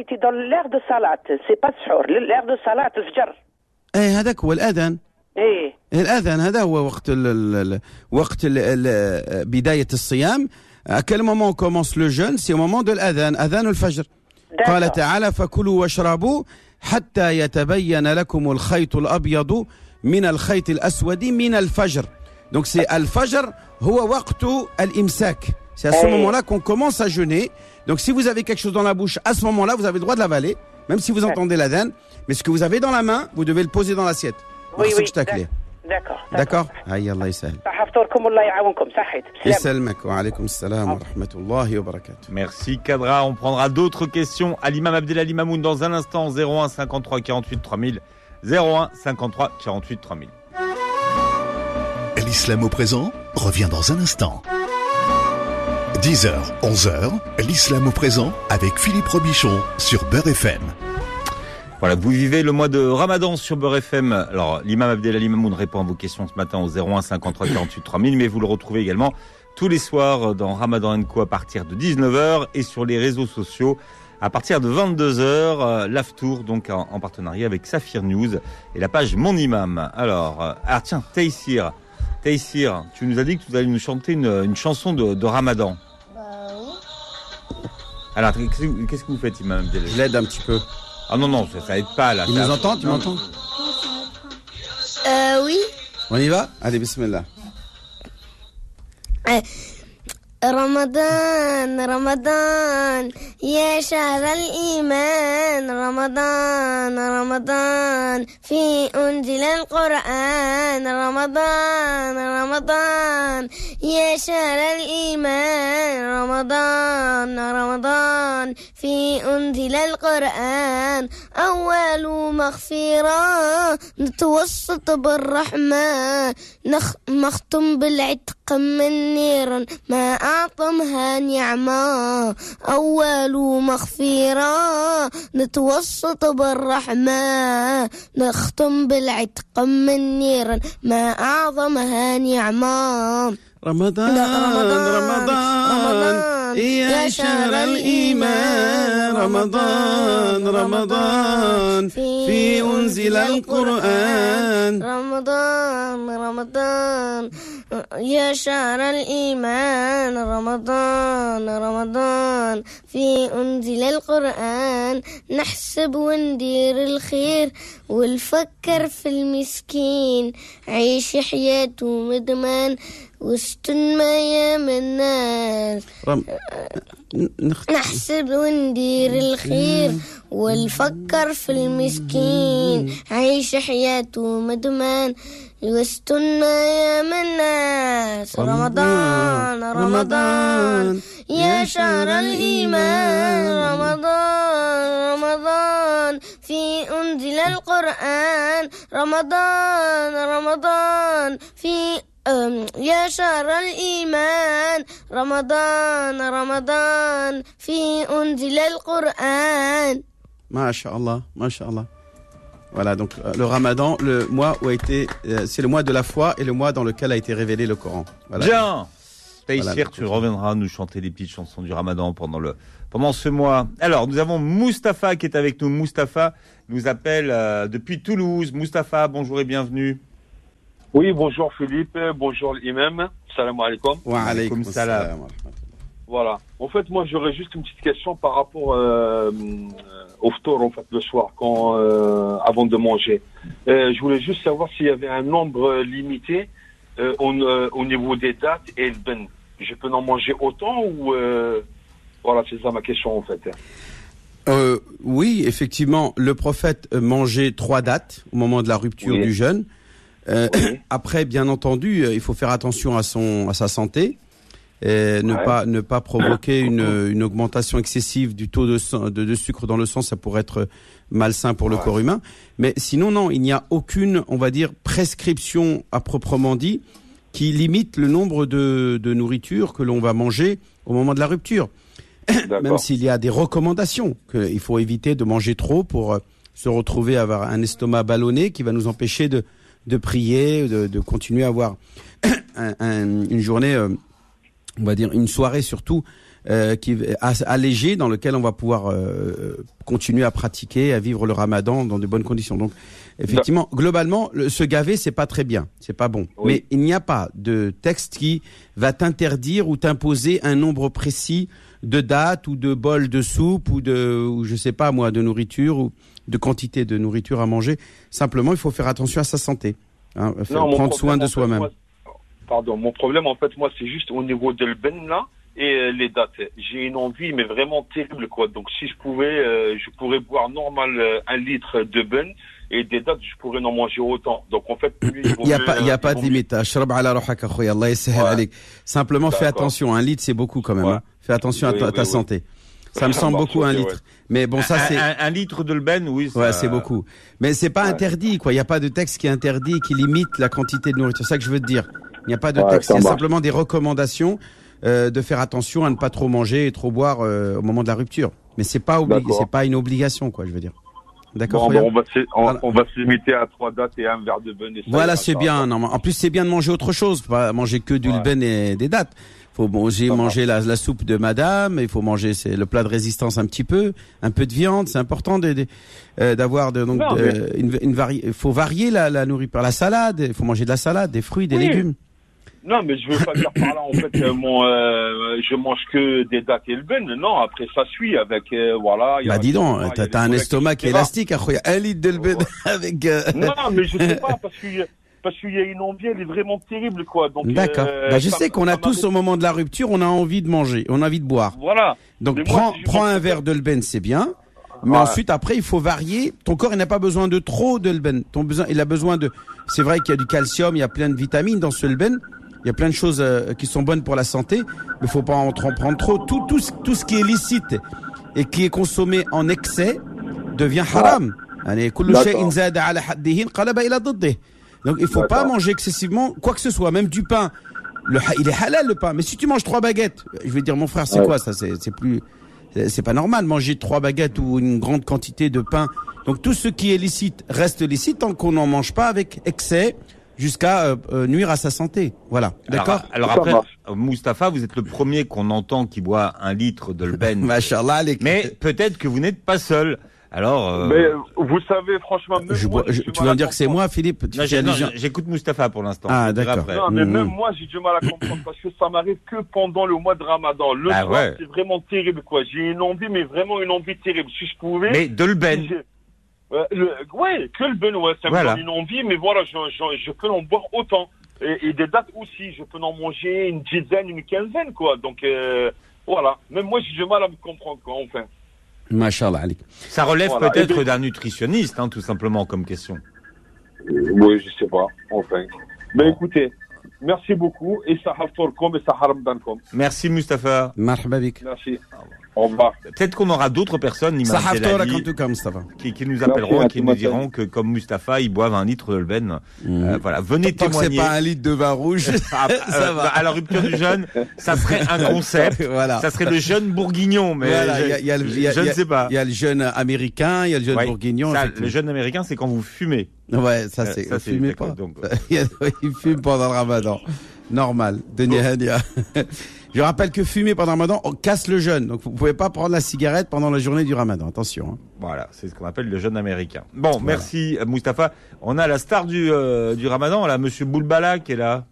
يا لي يا لي تي دون لير دو صلاه سي با السحور لير دو صلاه الفجر. إيه هذاك هو الأذان. إيه. الأذان هذا هو وقت ال ال ال وقت ال ال بداية الصيام. À quel moment on commence le jeûne? C'est au moment de الأذان أذان الفجر قال تعالى فكلوا واشربوا حتى يتبين لكم الخيط الأبيض من الخيط الأسود من الفجر. Donc c'est الفجر هو وقت الإمساك. C'est à ce Eh. moment-là qu'on commence à jeûner. donc si vous avez quelque chose dans la bouche à ce moment-là vous avez le droit de l'avaler même si vous entendez l'adhan mais ce que vous avez dans la main vous devez le poser dans l'assiette وي وي خصك تاكليه داكور D'accord هيا الله يسهل صح فطوركم الله يعاونكم صحيت سلام يسلمك وعليكم السلام ورحمة الله وبركاته Merci Kadra. On prendra d'autres questions à l'imam Abdelali Mamoun dans un instant. 01 53 48 3000. 01 53 48 3000. L'islam au présent revient dans un instant. 10h, 11h, l'islam au présent avec Philippe Robichon sur Beurre FM. Voilà, vous vivez le mois de Ramadan sur Beurre FM. Alors, l'imam Abdelali Mamoun répond à vos questions ce matin au 01 53 48 3000, mais vous le retrouvez également tous les soirs dans Ramadan Co à partir de 19h et sur les réseaux sociaux à partir de 22h. Euh, L'Aftour, donc en, en partenariat avec Saphir News et la page Mon Imam. Alors, euh, ah tiens, Taïsir, Taïsir, tu nous as dit que tu allais nous chanter une, chanson de Ramadan. Alors, qu'est-ce que vous faites, Imam Je l'aide un petit peu. Ah non, non, ça, ça aide pas, là. Il ça nous entend Tu m'entends Euh, oui. On y va Allez, bismillah. Euh, Ramadan, Ramadan. يا شهر الإيمان رمضان رمضان. في أنزل القرآن رمضان رمضان. يا شهر الإيمان رمضان رمضان. في أنزل القرآن أول مغفرة نتوسط بالرحمة نخ مختم بالعتق من نير ما أعظمها نعمة. أول مغفرة نتوسط بالرحمة نختم بالعتق من نير ما أعظمها نعمة. رمضان رمضان يا شهر الإيمان. رمضان رمضان في أنزل القرآن. رمضان رمضان. يا شهر الإيمان رمضان رمضان. في أنزل القرآن نحسب وندير الخير ونفكر في المسكين. عيش حياته مدمان واستن ما يام الناس. رم... نخ... نحسب وندير الخير ونفكر في المسكين. عيش حياته مدمان واستنا يا من الناس رمضان رمضان. يا شهر الإيمان. رمضان رمضان. في أنزل القرآن. رمضان رمضان. في يا شهر الإيمان. رمضان رمضان. في أنزل القرآن. Masha'Allah, Masha'Allah. Voilà, donc euh, le ramadan, le mois où a été, euh, c'est le mois de la foi et le mois dans lequel a été révélé le Coran. Voilà. Bien. Taïsir, Voilà, tu reviendras nous chanter des petites chansons du Ramadan pendant le pendant ce mois. Alors, nous avons Mustapha qui est avec nous. Mustapha nous appelle euh, depuis Toulouse. Mustapha, bonjour et bienvenue. Oui, bonjour Philippe, bonjour l'imam, salam alaikum. Wa alaykum salam. Voilà. En fait, moi, j'aurais juste une petite question par rapport euh, au ftour, en fait, le soir, quand, euh, avant de manger. Euh, je voulais juste savoir s'il y avait un nombre limité euh, au, au niveau des dates et ben. Je peux en manger autant ou... voilà, c'est ça ma question, en fait. Oui, effectivement, le prophète mangeait trois dates au moment de la rupture Oui. du jeûne. Oui. Après, bien entendu, il faut faire attention à son à sa santé, et ne Ouais. pas ne pas provoquer une, une augmentation excessive du taux de, de, de sucre dans le sang, ça pourrait être malsain pour le Ouais. corps humain. Mais sinon, non, il n'y a aucune, on va dire, prescription à proprement dit qui limite le nombre de, de nourriture que l'on va manger au moment de la rupture même s'il y a des recommandations qu'il faut éviter de manger trop pour euh, se retrouver à avoir un estomac ballonné qui va nous empêcher de, de prier, de, de continuer à avoir un- un- une journée, euh, on va dire une soirée surtout, euh, qui allégée dans lequel on va pouvoir euh, continuer à pratiquer, à vivre le ramadan dans de bonnes conditions. Donc, effectivement, globalement, le- se gaver, c'est pas très bien, c'est pas bon. Oui. Mais il n'y a pas de texte qui va t'interdire ou t'imposer un nombre précis de dates ou de bols de soupe ou de, ou je sais pas moi, de nourriture ou de quantité de nourriture à manger. Simplement, il faut faire attention à sa santé, hein, faire- prendre soin de soi-même. Pardon, mon problème, en fait, moi, c'est juste au niveau de le ben, là, et euh, les dates. J'ai une envie, mais vraiment terrible, quoi. Donc, si je pouvais, euh, je pourrais boire normal euh, un litre de ben, et des dates, je pourrais en manger autant. Donc, en fait, Il n'y a pas, y a euh, pas de limite. Alik. Simplement, fais attention. Un litre, c'est beaucoup quand même. Ouais. hein. Fais attention à ta, oui, ta oui. santé. Ça me semble beaucoup un litre. ouais. Mais bon, ça un, c'est. un- un litre de ben, oui. ça- Ouais, c'est beaucoup. Mais c'est pas Ouais. interdit, quoi. Il n'y a pas de texte qui interdit, qui limite la quantité de nourriture. C'est ça que je veux te dire. Il n'y a pas de Ouais, texte. Il y a marche. simplement des recommandations euh, de faire attention à ne pas trop manger et trop boire euh, au moment de la rupture. Mais c'est pas c'est pas une obligation, quoi. Je veux dire. D'accord. Bon, bon, on va se, on, Voilà. on va se limiter à trois dates et un verre de ben. et ça Voilà, c'est bien. Non, en plus, c'est bien de manger autre chose, pas manger que du Ouais. et des dates. Faut manger, Ça manger la, la soupe de madame. Il faut manger c'est le plat de résistance un petit peu, un peu de viande. C'est important de- de- euh, d'avoir de, donc Non, de- mais- une, une vari- Il faut varier la, la nourriture, la salade. Il faut manger de la salade, des fruits, des Oui. légumes. Non, mais je veux pas dire par là, en fait, euh, mon, euh, je mange que des dates et le ben. Non, après, ça suit avec, euh, voilà. il y a Bah dis donc, t'as un estomac élastique. Un litre de lben Ouais. avec. euh, Non, mais je sais pas, parce qu'il y a- parce qu'il y a une envie, elle est vraiment terrible, quoi. Donc, D'accord. euh, Bah, je ça- sais qu'on a tous au moment de la rupture, on a envie de manger, on a envie de boire. Voilà. Donc Mais moi, prends, si un verre de lben, c'est bien. Mais Ouais. ensuite, après, il faut varier. Ton corps, il n'a pas besoin de trop de lben. Ton besoin, il a besoin de. C'est vrai qu'il y a du calcium, il y a plein de vitamines dans ce lben. Il y a plein de choses euh, qui sont bonnes pour la santé, mais faut pas en, en prendre trop. Tout, tout, ce- tout ce qui est licite et qui est consommé en excès devient haram. Donc il faut pas manger excessivement quoi que ce soit, même du pain. Le, il est halal le pain, mais si tu manges trois baguettes, je vais dire mon frère, c'est Ouais. quoi ça? C'est plus, c'est pas normal manger trois baguettes ou une grande quantité de pain. Donc tout ce qui est licite reste licite tant qu'on n'en mange pas avec excès jusqu'à euh, euh, nuire à sa santé. Voilà, d'accord? Alors, après, Mustapha, vous êtes le premier qu'on entend qui boit un litre de ben. Machallah, alik. Mais peut-être que vous n'êtes pas seul. Alors, euh, Mais vous savez, franchement, même Je moi, je- tu me dire que c'est moi, Philippe j'écoute Mustapha pour l'instant. Ah, d'accord. Non, mais Mhm. même moi, j'ai du mal à comprendre parce que ça m'arrive que pendant le mois de Ramadan. Le Ah soir, ouais. c'est vraiment terrible, quoi. J'ai une envie, mais vraiment une envie terrible. Si je pouvais. Mais de le ben. Euh, ouais, que le ben, ouais, ça Voilà. me donne une envie, mais voilà, je, je, je peux en boire autant. Et, et des dates aussi, je peux en manger une dizaine, une quinzaine, quoi. Donc, euh, voilà. Même moi, j'ai du mal à me comprendre, quoi, enfin. Machallah. Ça relève Voilà. peut-être ben- d'un nutritionniste, hein, tout simplement, comme question. Oui, je sais pas, enfin. Mais écoutez, merci beaucoup, et ça comme et ça haramdankom. Merci Mustapha. Marhaba bik. Merci. Au revoir. Peut-être qu'on aura d'autres personnes, Delali, qui, qui nous appelleront et qui nous diront que, comme Mustapha, ils boivent un litre de ben. Mhm. Euh, voilà, venez Tant que c'est témoigner. pas un litre de vin rouge, Ah, ça euh, va. À la rupture du jeûne, ça serait un concept. voilà. Ça serait le jeûne bourguignon, mais Voilà, je, il y a- il y a le- il y a- je il y ne a- sais pas. Il y a le jeune américain, il y a le jeune Ouais, bourguignon. ça, le jeûne américain, c'est quand vous fumez. Ouais, ça Euh, c'est. ça, c'est- fumez pas. donc, a- il fume pendant le ramadan. Normal. Denis Hania. Je rappelle que fumer pendant le ramadan on casse le jeûne. Donc vous pouvez pas prendre la cigarette pendant la journée du ramadan. Attention. hein. Voilà, c'est ce qu'on appelle le jeûne américain. Bon, merci euh, Mustapha. On a la star du, euh, du ramadan, là, monsieur Boulbala qui est là.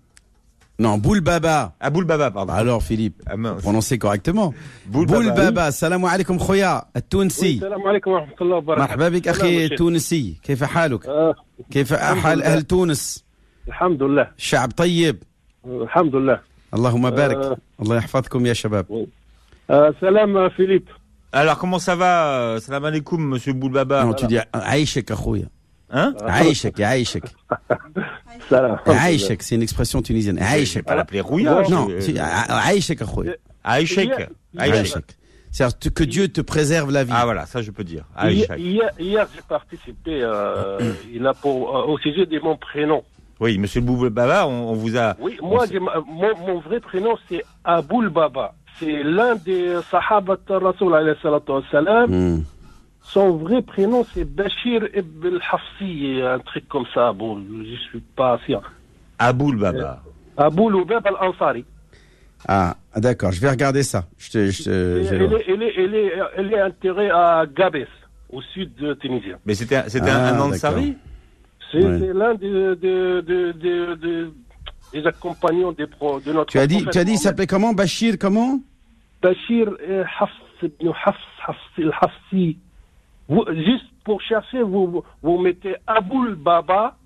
Non, Boul Baba. Ah, Boulbaba, pardon. Alors Philippe, Ah, mince. prononcez correctement. Boul Boul Baba. Baba, salam alaikum خويا التونسي السلام عليكم ورحمة الله وبركاته مرحبا بك سلام اخي يا شيخ. التونسي كيف حالك آه كيف حال لله. اهل تونس الحمد لله الشعب طيب الحمد لله Allahumma barak. Euh, Allah yahfadkum ya shabab. Euh, salam euh, Philippe. Alors comment ça va Salam alaikum monsieur Boulbaba. Non, tu dis Aïchek Akhouya. Hein? Aïchek, Aïchek. Aïchek, c'est une expression tunisienne. Aïchek. Pas l'appeler rouillage. Non, hein, Aïchek Akhouya. Aïchek. Aïchek. C'est-à-dire que Dieu te préserve la vie. Ah voilà, ça je peux dire. Aïchek. Hier, hier j'ai participé il a pour, euh, au sujet de mon prénom. Oui, monsieur Boulbaba, on, on vous a. Oui, moi, mon, mon vrai prénom, c'est Aboul Baba. C'est l'un des Sahaba de Rasoul alayhi salatu wa salam. Hmm. Son vrai prénom, c'est Bachir ibn Hafsi, un truc comme ça. Bon, je suis pas sûr. Aboul Baba. Aboul Bab al-Ansari. ah d'accord je vais regarder ça je te, je te- Et je vais Elle le- est, elle, est, elle, est, elle est enterrée à Gabès, au sud de Tunisien. Mais c'était Ah, un, un Ansari C'est Ouais. l'un de, de, de, de, de- des accompagnants des pro, de notre tu as dit tu as dit il s'appelait comment? Bachir comment? Bachir euh, Hafs ibn Hafs, Hafs. Vous, juste pour chercher, vous, vous- mettez Aboul Baba,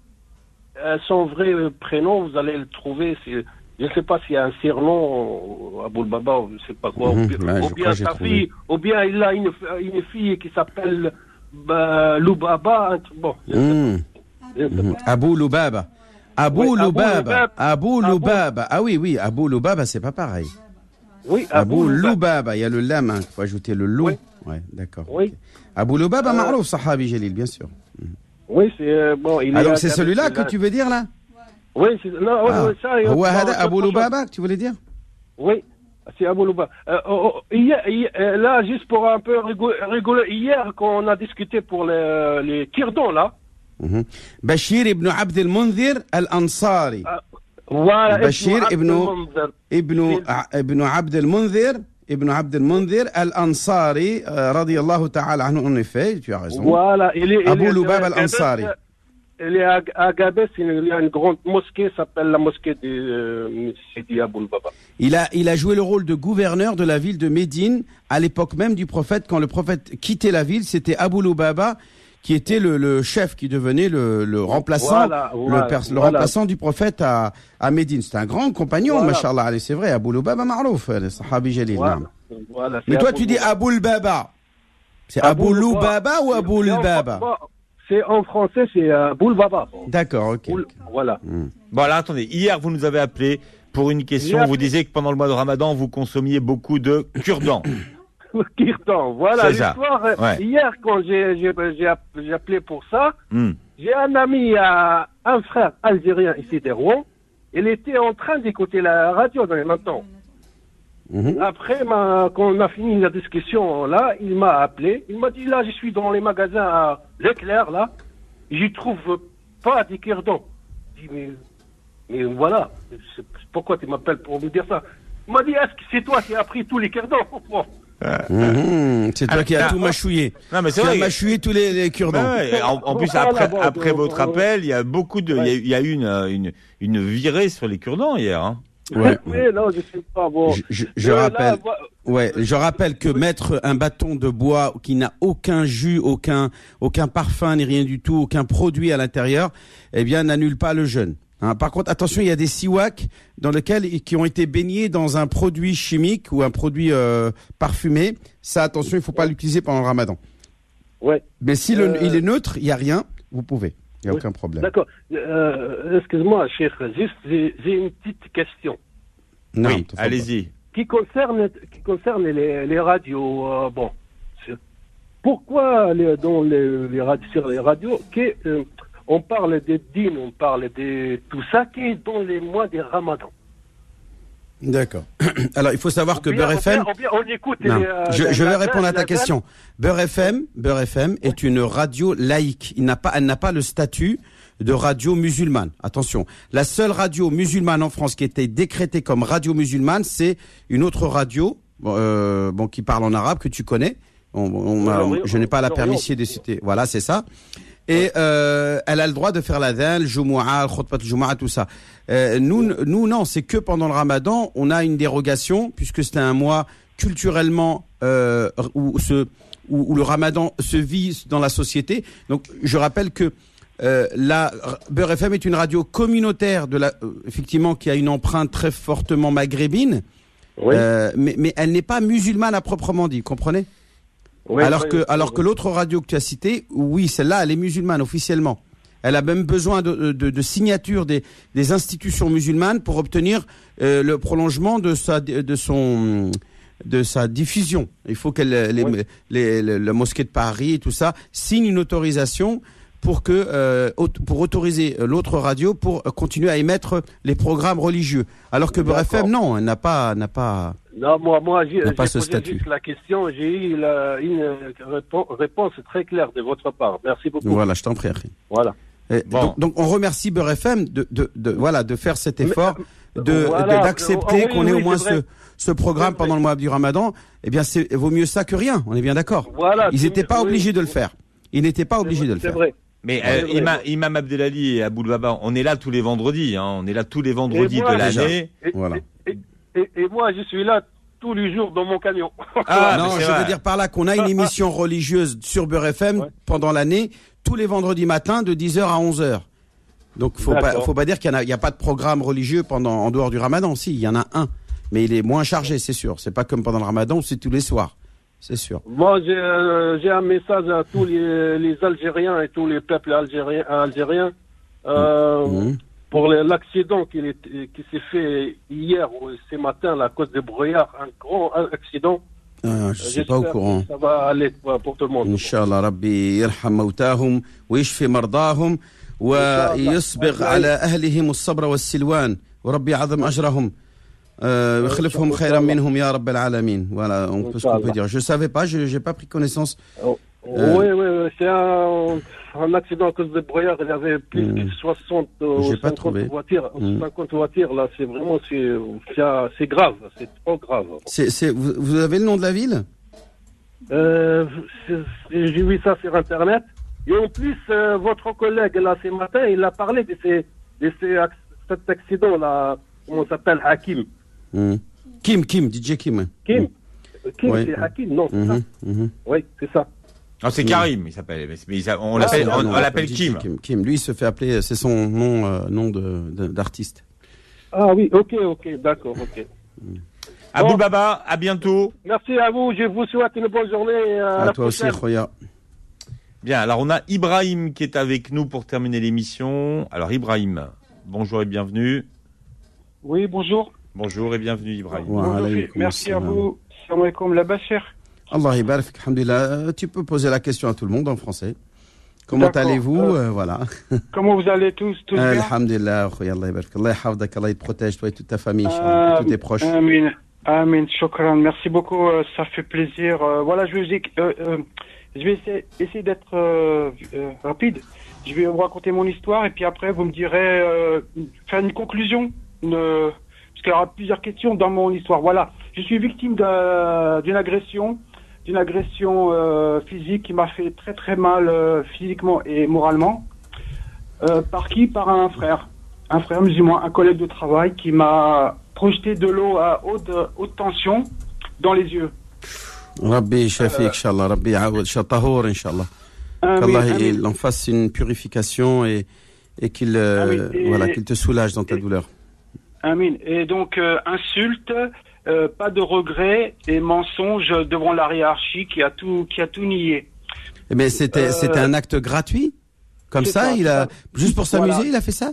euh, son vrai prénom, vous allez le trouver. Je ne sais pas s'il y a un surnom, euh, Aboul Baba, ou je ne sais pas quoi. Mhm, ou ouais, crois bien sa fille, ou bien il a une, une fille qui s'appelle bah, Loubaba. un truc- Bon, je Mhm. Abou Loubaba. Abou Ah oui, oui, Abou Loubaba, ah, c'est pas pareil. Oui, Abou Il y a le lame, il faut ajouter le loup. Oui, ouais, d'accord. Oui. Abou euh, Marouf, Sahabi Jalil, bien sûr. Mhm. Oui, c'est. Euh, bon, Alors, c'est celui-là que tu veux dire, là? Oui, c'est. Ah. ça. Ou Abou Loubaba, tu voulais dire? Oui. C'est Abou Louba. Euh, oh, oh, là, juste pour un peu rigoler, hier, quand on a discuté pour les, les là, بشير ابن عبد المنذر الأنصاري voilà, Bachir Ibn ibn- Abd al-Munzir. ابن C'est- ع- ابن عبد المنذر ابن عبد المنذر الأنصاري euh, رضي الله تعالى عنه en effet tu as raison Voilà, il est, il Abou est- Loubab euh, al-Ansari. Gabès, euh, Il est à, à Gabès, il y a une grande mosquée, qui s'appelle la mosquée de euh, Sidi Abou Baba. Il a, il a joué le rôle de gouverneur de la ville de Médine à l'époque même du prophète. Quand le prophète quittait la ville, c'était Abou Loubaba qui était le, le chef, qui devenait le, le remplaçant, Voilà, le, voilà, pers- le voilà. remplaçant du prophète à, à Médine. C'était un grand compagnon, Voilà. machallah. Allez, C'est vrai, Abou Loubaba Marouf, le sahabi jalil. Voilà. Voilà, Mais toi, tu dis. Abou Baba. C'est Abou. Loubaba ou Abou Baba C'est en français, c'est euh, Boul Baba. D'accord, ok. Boul- Voilà. Bon, alors attendez, hier vous nous avez appelé pour une question. Hier- Vous disiez que pendant le mois de Ramadan, vous consommiez beaucoup de cure-dents. Kirtan, voilà l'histoire. Ouais. Hier, quand j'ai j'ai- j'ai app- j'ai appelé pour ça, Hmm. j'ai un ami, euh, un frère algérien ici de Rouen. Il était en train d'écouter la radio dans les mêmes temps. Après, ma- quand on a fini la discussion là, il m'a appelé. Il m'a dit là, je suis dans les magasins à Leclerc là, j'y trouve pas des kirdons. Je dis mais, mais voilà, pourquoi tu m'appelles pour me dire ça? Il m'a dit est-ce que c'est toi qui as pris tous les kirdons Mhm. C'est toi Ah, qui as tout ah. machouillé. Non, mais c'est Tu as vrai. machouillé tous les, les cure-dents. Ouais, ouais, en, en plus, après, votre appel, il y a beaucoup de, il y a- il y, a eu une, une, une virée sur les cure-dents hier. Hein. Ouais. Oui, non, je sais pas bon. Je, je- je là, rappelle, ouais, je rappelle que mettre un bâton de bois qui n'a aucun jus, aucun, aucun parfum ni rien du tout, aucun produit à l'intérieur, eh bien, n'annule pas le jeûne. Hein, par contre, attention, il y a des siwaks dans lesquels qui ont été baignés dans un produit chimique ou un produit euh, parfumé. Ça, attention, il faut pas l'utiliser pendant le Ramadan. Ouais. Mais si le- Euh, il est neutre, il y a rien, vous pouvez. Il y a Oui. aucun problème. D'accord. Euh, Excuse-moi, cher, juste j'ai une petite question Non, oui, allez-y. qui concerne qui concerne les, les radios. euh, bon, pourquoi les, dans les, les radios sur les radios que, euh, on parle des dînes, on parle de tout ça qui est dans les mois des Ramadans. D'accord. Alors, il faut savoir que Beurre FM. on écoute les, euh, je, vais répondre à ta question. Beurre FM, Beurre FM est une radio laïque. Il n'a pas, elle n'a pas le statut de radio musulmane. Attention, la seule radio musulmane en France qui était décrétée comme radio musulmane, c'est une autre radio, euh, bon, qui parle en arabe que tu connais. On- on je n'ai pas la permission de citer. Voilà, c'est ça. Et euh, elle a le droit de faire l'adhan, le jumu'ah, le al-jumu'ah, tout ça. Euh, nous, nous non, c'est que pendant le ramadan, on a une dérogation, puisque c'était un mois culturellement euh, où, ce, où, où le ramadan se vit dans la société. Donc, je rappelle que euh, la Beurre FM est une radio communautaire, de la, euh, effectivement, qui a une empreinte très fortement maghrébine, Oui. euh, mais, mais elle n'est pas musulmane à proprement dit, comprenez? Alors que, alors que l'autre radio que tu as citée, oui, celle-là, elle est musulmane officiellement. Elle a même besoin de, de, de signature des, des institutions musulmanes pour obtenir euh, le prolongement de sa, de son, de sa diffusion. Il faut que les, les, les- le- la mosquée de Paris et tout ça signe une autorisation pour que euh, pour autoriser euh, l'autre radio pour euh, continuer à émettre les programmes religieux. Alors que Beurre D'accord. FM, non, elle n'a pas, n'a pas. Non, moi, moi j'ai n'a j'ai pas ce posé statut. juste la question. J'ai eu la- une répo- réponse très claire de votre part. Merci beaucoup. Voilà, je t'en prie. Voilà. Et Bon. donc, donc, on remercie Beurre FM de, de, de, voilà, de faire cet effort, de voilà, de- d'accepter oh, oui, qu'on ait oui, au moins c'est ce, ce programme C'est pendant le mois du Ramadan. Eh bien, c'est vaut mieux ça que rien. On est bien d'accord. Voilà. Ils c'est n'étaient pas oui, obligés de le c'est- faire. Ils n'étaient pas obligés de le C'est faire. vrai. Mais euh, c'est vrai, Imam. Imam Abdelali et Aboul Baba, on est là tous les vendredis. Hein, on est là tous les vendredis moi, de l'année. Et, Voilà. et moi, je suis là tous les jours dans mon camion. Ah, non, mais c'est je veux dire par là qu'on a une émission religieuse sur Beurre FM Ouais. pendant l'année, tous les vendredis matins de 10h à 11h. Donc, faut pas, faut pas dire qu'il y en a, pas de programme religieux pendant, en dehors du Ramadan. Si, il y en a un. Mais il est moins chargé, c'est sûr. C'est pas comme pendant le Ramadan où c'est tous les soirs. C'est sûr. Moi, j'ai euh, un message à tous les, les Algériens et tous les peuples algériens, algériens euh, Mhm. pour le- l'accident qui, est- qui s'est fait hier ou ce matin là, à cause des brouillards. Un grand accident. Ah, je suis J'espère pas au que courant. Ça va aller pour pour tout le monde. إن شاء الله ربي يرحم موتاهم ويشفي مرضاهم ويسبغ على أهلهم الصبر والسلوان وربي يعظم أجرهم آه، ويخلفهم خيرا منهم يا رب العالمين voilà on peut ce qu'on peut dire je savais pas je j'ai pas pris connaissance Oh, Euh, Oui, oui, oui, c'est un, un accident à cause des brouillards. Il y avait plus de 60 ou pas 50 trouvé. voitures. Mhm. 50 voitures, là, c'est vraiment, c'est grave. C'est trop grave. c'est c'est vous, vous avez le nom de la ville? Euh, J'ai vu ça sur Internet. Et en plus, euh, votre collègue, là, ce matin, il a parlé de, ces, de ces cet accident-là. Comment ça s'appelle Hakim. Hmm. Kim Kim DJ Kim Kim Kim, Ouais. c'est Hakim, non, c'est ça Mhm, mhm. Oui, c'est ça. Non, c'est Mm. Karim, il s'appelle. Mais mais il- on Ah, l'appelle, c'est on, l'appelle Kim. Kim lui il se fait appeler c'est son nom euh, nom de d'artiste Ah oui, ok, ok, d'accord, ok. Aboul Baba, à bientôt. Merci à vous, je vous souhaite une bonne journée. À, à la toi aussi. Khoya Bien, alors on a Ibrahim qui est avec nous pour terminer l'émission. Alors Ibrahim, bonjour et bienvenue. Oui, bonjour. Bonjour et bienvenue Ibrahim. Bonjour, Merci à vous. Salam alaikum, la Bachir. Allah ibarak, alhamdulillah. Euh, tu peux poser la question à tout le monde en français. Comment allez-vous euh, euh, Voilà. Comment vous allez tous, tous Alhamdulillah, oh, Allah ibarak. Allah Allah protège, toi et toute ta famille, tous tes proches. Amin. Amin, shukran. Merci beaucoup, ça fait plaisir. voilà, je vais essayer, d'être rapide. Je vais vous raconter mon histoire et puis après, vous me direz, faire une conclusion, parce qu'il y aura plusieurs questions dans mon histoire. Voilà, je suis victime d'une agression d'une agression euh, physique qui m'a fait très très mal euh, physiquement et moralement. Euh, par qui? Par un frère. Un frère musulman, un collègue de travail qui m'a projeté de l'eau à haute, haute tension dans les yeux. Rabbi Shafi, euh, Inch'Allah. Rabbi Aoud, Shatahour, Inch'Allah. Qu'Allah en fasse une purification et, et qu'il euh, voilà, qu'il te soulage dans ta et, douleur. Amin. Et donc, euh, insulte, euh, pas de regret et mensonge devant la hiérarchie qui a tout, qui a tout nié. Eh mais c'était Euh, c'était un acte gratuit comme ça, ça, il a juste pour s'amuser Voilà. il a fait ça?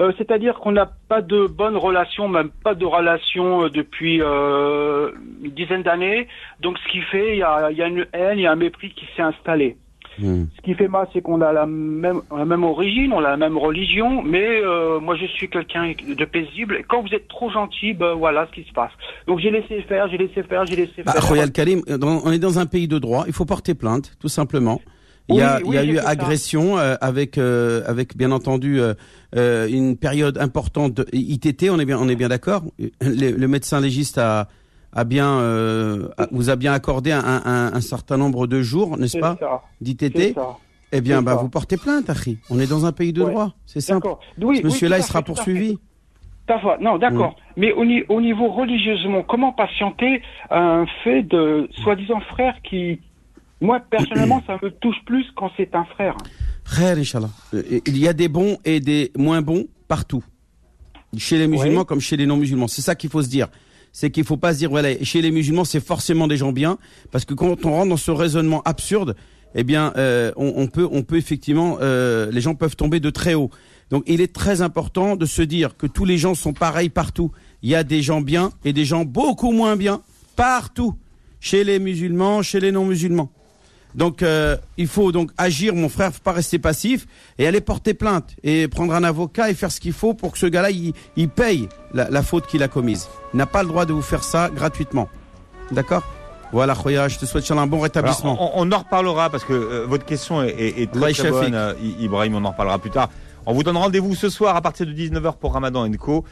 Euh, C'est-à-dire qu'on n'a pas de bonne relation, même pas de relation euh, depuis euh, une dizaine d'années. Donc, ce qui fait, il y a, il y a une haine, il y a un mépris qui s'est installé. Hmm. Ce qui fait mal, c'est qu'on a la même, la même origine, on a la même religion, mais euh, moi je suis quelqu'un de paisible. Et quand vous êtes trop gentil, ben voilà ce qui se passe. Donc j'ai laissé faire, j'ai laissé faire, j'ai laissé Bah, faire. Khoya Al-Karim, dans- on est dans un pays de droit, il faut porter plainte, tout simplement. Il y a, Oui, il y a oui, eu agression euh, avec, euh, avec bien entendu euh, euh, une période importante de ITT. On est bien, on est bien d'accord. Le, le médecin légiste a, a bien, euh, vous a bien accordé un, un, un certain nombre de jours, n'est-ce pas, d'ITT. Eh bien, bah, ça. vous portez plainte, Akhi. On est dans un pays de Ouais. droit. C'est simple. Oui, Ce monsieur-là, tout il sera tout poursuivi. Parfois, non, d'accord. Mais au, ni- au niveau religieusement, comment patienter un fait de soi-disant frère qui, moi personnellement, ça me touche plus quand c'est un frère. Frère, Inch'Allah. Euh, Il y a des bons et des moins bons partout. Chez les musulmans comme chez les non-musulmans. C'est ça qu'il faut se dire. C'est qu'il faut pas se dire, voilà, chez les musulmans, c'est forcément des gens bien. Parce que quand on rentre dans ce raisonnement absurde, eh bien, euh, on, peut, on peut effectivement, euh, les gens peuvent tomber de très haut. Donc, il est très important de se dire que tous les gens sont pareils partout. Il y a des gens bien et des gens beaucoup moins bien partout. Chez les musulmans, chez les non-musulmans. Donc euh, il faut donc agir, mon frère, faut pas rester passif et aller porter plainte et prendre un avocat et faire ce qu'il faut pour que ce gars-là il, il paye la, la faute qu'il a commise. Il n'a pas le droit de vous faire ça gratuitement. D'accord? Voilà, Khoya, je te souhaite un bon rétablissement. Alors, on, on en reparlera parce que euh, votre question est, est- très, très bonne, euh, Ibrahim. On en reparlera plus tard. On vous donne rendez-vous ce soir à partir de 19h pour Ramadan Co.